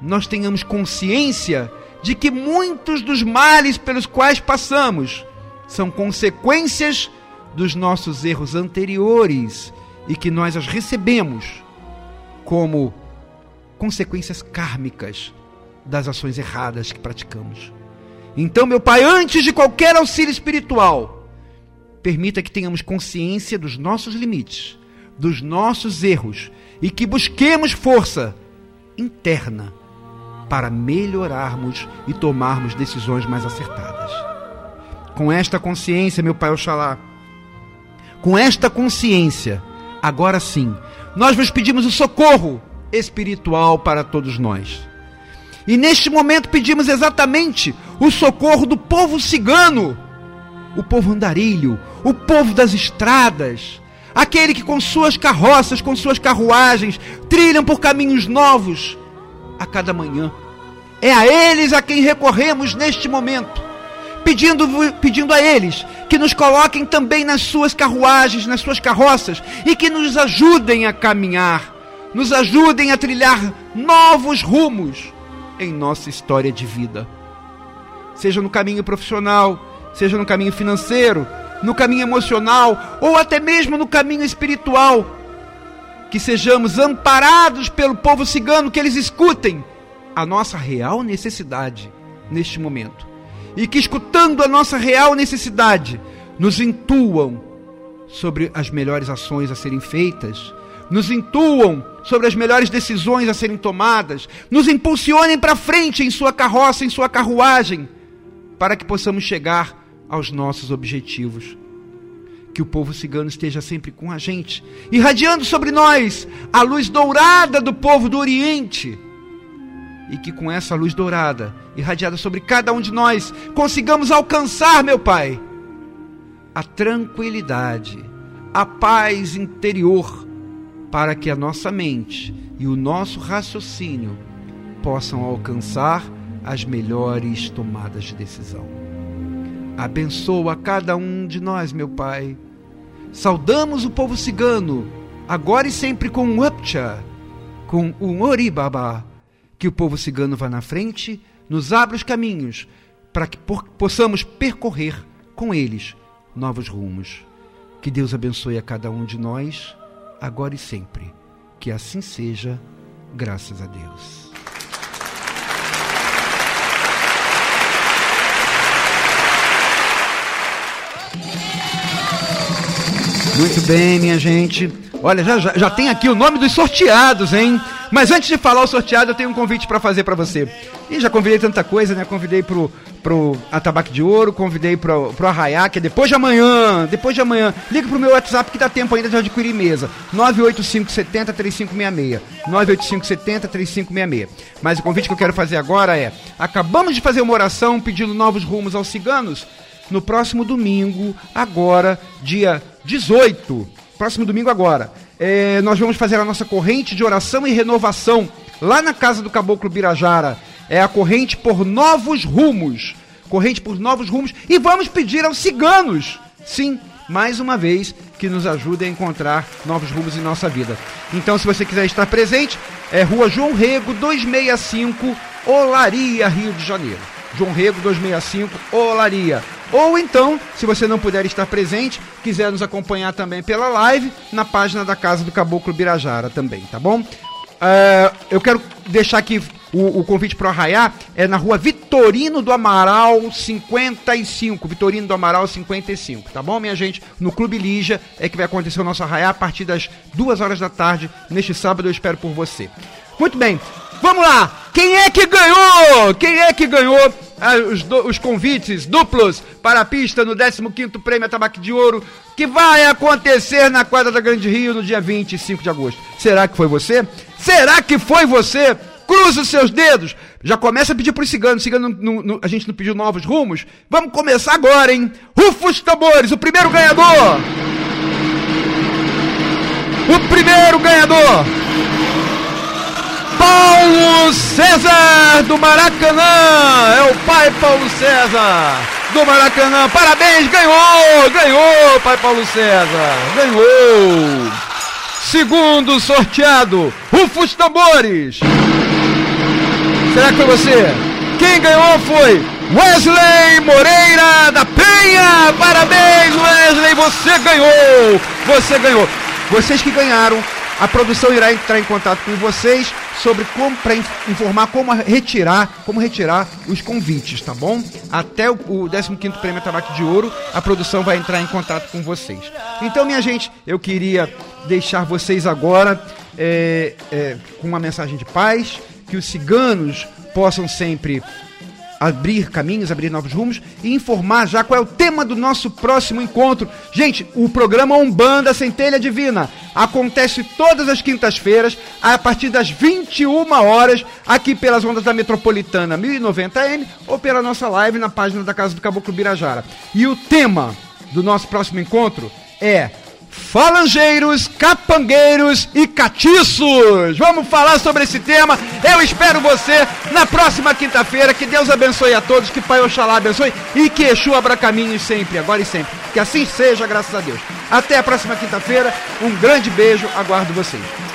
nós tenhamos consciência de que muitos dos males pelos quais passamos são consequências dos nossos erros anteriores e que nós as recebemos como consequências kármicas das ações erradas que praticamos. Então, meu Pai, antes de qualquer auxílio espiritual, permita que tenhamos consciência dos nossos limites, dos nossos erros e que busquemos força interna para melhorarmos e tomarmos decisões mais acertadas. Com esta consciência, meu Pai Oxalá, com esta consciência, agora sim, nós vos pedimos o socorro espiritual para todos nós. E neste momento pedimos exatamente o socorro do povo cigano, o povo andarilho, o povo das estradas, aquele que com suas carroças, com suas carruagens, trilham por caminhos novos a cada manhã. É a eles a quem recorremos neste momento, pedindo, pedindo a eles que nos coloquem também nas suas carruagens, nas suas carroças e que nos ajudem a caminhar, nos ajudem a trilhar novos rumos em nossa história de vida. Seja no caminho profissional, seja no caminho financeiro, no caminho emocional ou até mesmo no caminho espiritual. Que sejamos amparados pelo povo cigano, que eles escutem a nossa real necessidade neste momento e que, escutando a nossa real necessidade, nos intuam sobre as melhores ações a serem feitas, nos intuam sobre as melhores decisões a serem tomadas, nos impulsionem para frente em sua carroça, em sua carruagem, para que possamos chegar aos nossos objetivos. Que o povo cigano esteja sempre com a gente, irradiando sobre nós a luz dourada do povo do Oriente. E que com essa luz dourada, irradiada sobre cada um de nós, consigamos alcançar, meu Pai, a tranquilidade, a paz interior, para que a nossa mente e o nosso raciocínio possam alcançar as melhores tomadas de decisão. Abençoa cada um de nós, meu Pai. Saudamos o povo cigano, agora e sempre com um Upcha, com um Oribaba. Que o povo cigano vá na frente, nos abra os caminhos, para que possamos percorrer com eles novos rumos. Que Deus abençoe a cada um de nós, agora e sempre. Que assim seja, graças a Deus. Muito bem, minha gente. Olha, já, já, já, tem aqui o nome dos sorteados, hein? Mas antes de falar o sorteado, eu tenho um convite para fazer para você. E já convidei tanta coisa, né? Convidei pro, pro Atabaque de Ouro, convidei pro, pro Arraiá, que é depois de amanhã. Depois de amanhã. Liga pro meu WhatsApp que dá tempo ainda de adquirir mesa. 98570 3566. 98570 3566. Mas o convite que eu quero fazer agora é: acabamos de fazer uma oração pedindo novos rumos aos ciganos. No próximo domingo, agora, dia 18, próximo domingo agora, é, nós vamos fazer a nossa corrente de oração e renovação lá na casa do Caboclo Birajara. É a corrente por novos rumos. Corrente por novos rumos. E vamos pedir aos ciganos, sim, mais uma vez, que nos ajudem a encontrar novos rumos em nossa vida. Então, se você quiser estar presente, é Rua João Rego, 265, Olaria, Rio de Janeiro. João Rego 265, Olaria. Ou então, se você não puder estar presente, quiser nos acompanhar também pela live, na página da Casa do Caboclo Birajara também, tá bom? Uh, eu quero deixar aqui o, o convite para o Arraiá, é na rua Vitorino do Amaral 55, Vitorino do Amaral 55, tá bom, minha gente? No Clube Lígia é que vai acontecer o nosso Arraiá a partir das duas horas da tarde, neste sábado eu espero por você. Muito bem, Vamos lá! Quem é que ganhou? Quem é que ganhou ah, os, do, os, convites duplos para a pista no 15º Prêmio Atabaque de Ouro, que vai acontecer na quadra da Grande Rio no dia 25 de agosto? Será que foi você? Será que foi você? Cruza os seus dedos! Já começa a pedir para os. Cigano, não, a gente não pediu novos rumos? Vamos começar agora, hein? Rufa os tambores, o primeiro ganhador! O primeiro ganhador! Paulo César do Maracanã. É o pai Paulo César do Maracanã. Parabéns, ganhou, ganhou, pai Paulo César. Ganhou. Segundo sorteado, Rufus Tambores. Será que foi você? Quem ganhou foi Wesley Moreira da Penha. Parabéns, Wesley, você ganhou. Você ganhou. Vocês que ganharam a produção irá entrar em contato com vocês sobre como para informar como retirar, como retirar os convites, tá bom? Até o, o 15º Prêmio Tabaco de Ouro, a produção vai entrar em contato com vocês. Então, minha gente, eu queria deixar vocês agora é, é, com uma mensagem de paz, que os ciganos possam sempre abrir caminhos, abrir novos rumos e informar já qual é o tema do nosso próximo encontro. Gente, o programa Umbanda Centelha Divina acontece todas as quintas-feiras a partir das 21 horas aqui pelas ondas da Metropolitana 1090M ou pela nossa live na página da Casa do Caboclo Birajara. E o tema do nosso próximo encontro é falangeiros, capangueiros e catiços. Vamos falar sobre esse tema. Eu espero você na próxima quinta-feira. Que Deus abençoe a todos, que Pai Oxalá abençoe e que Exu abra caminhos sempre, agora e sempre. Que assim seja, graças a Deus. Até a próxima quinta-feira. Um grande beijo, aguardo vocês.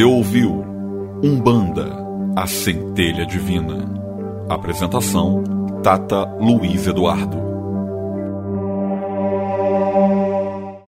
Você ouviu Umbanda, a centelha divina. Apresentação: Tata Luiz Eduardo.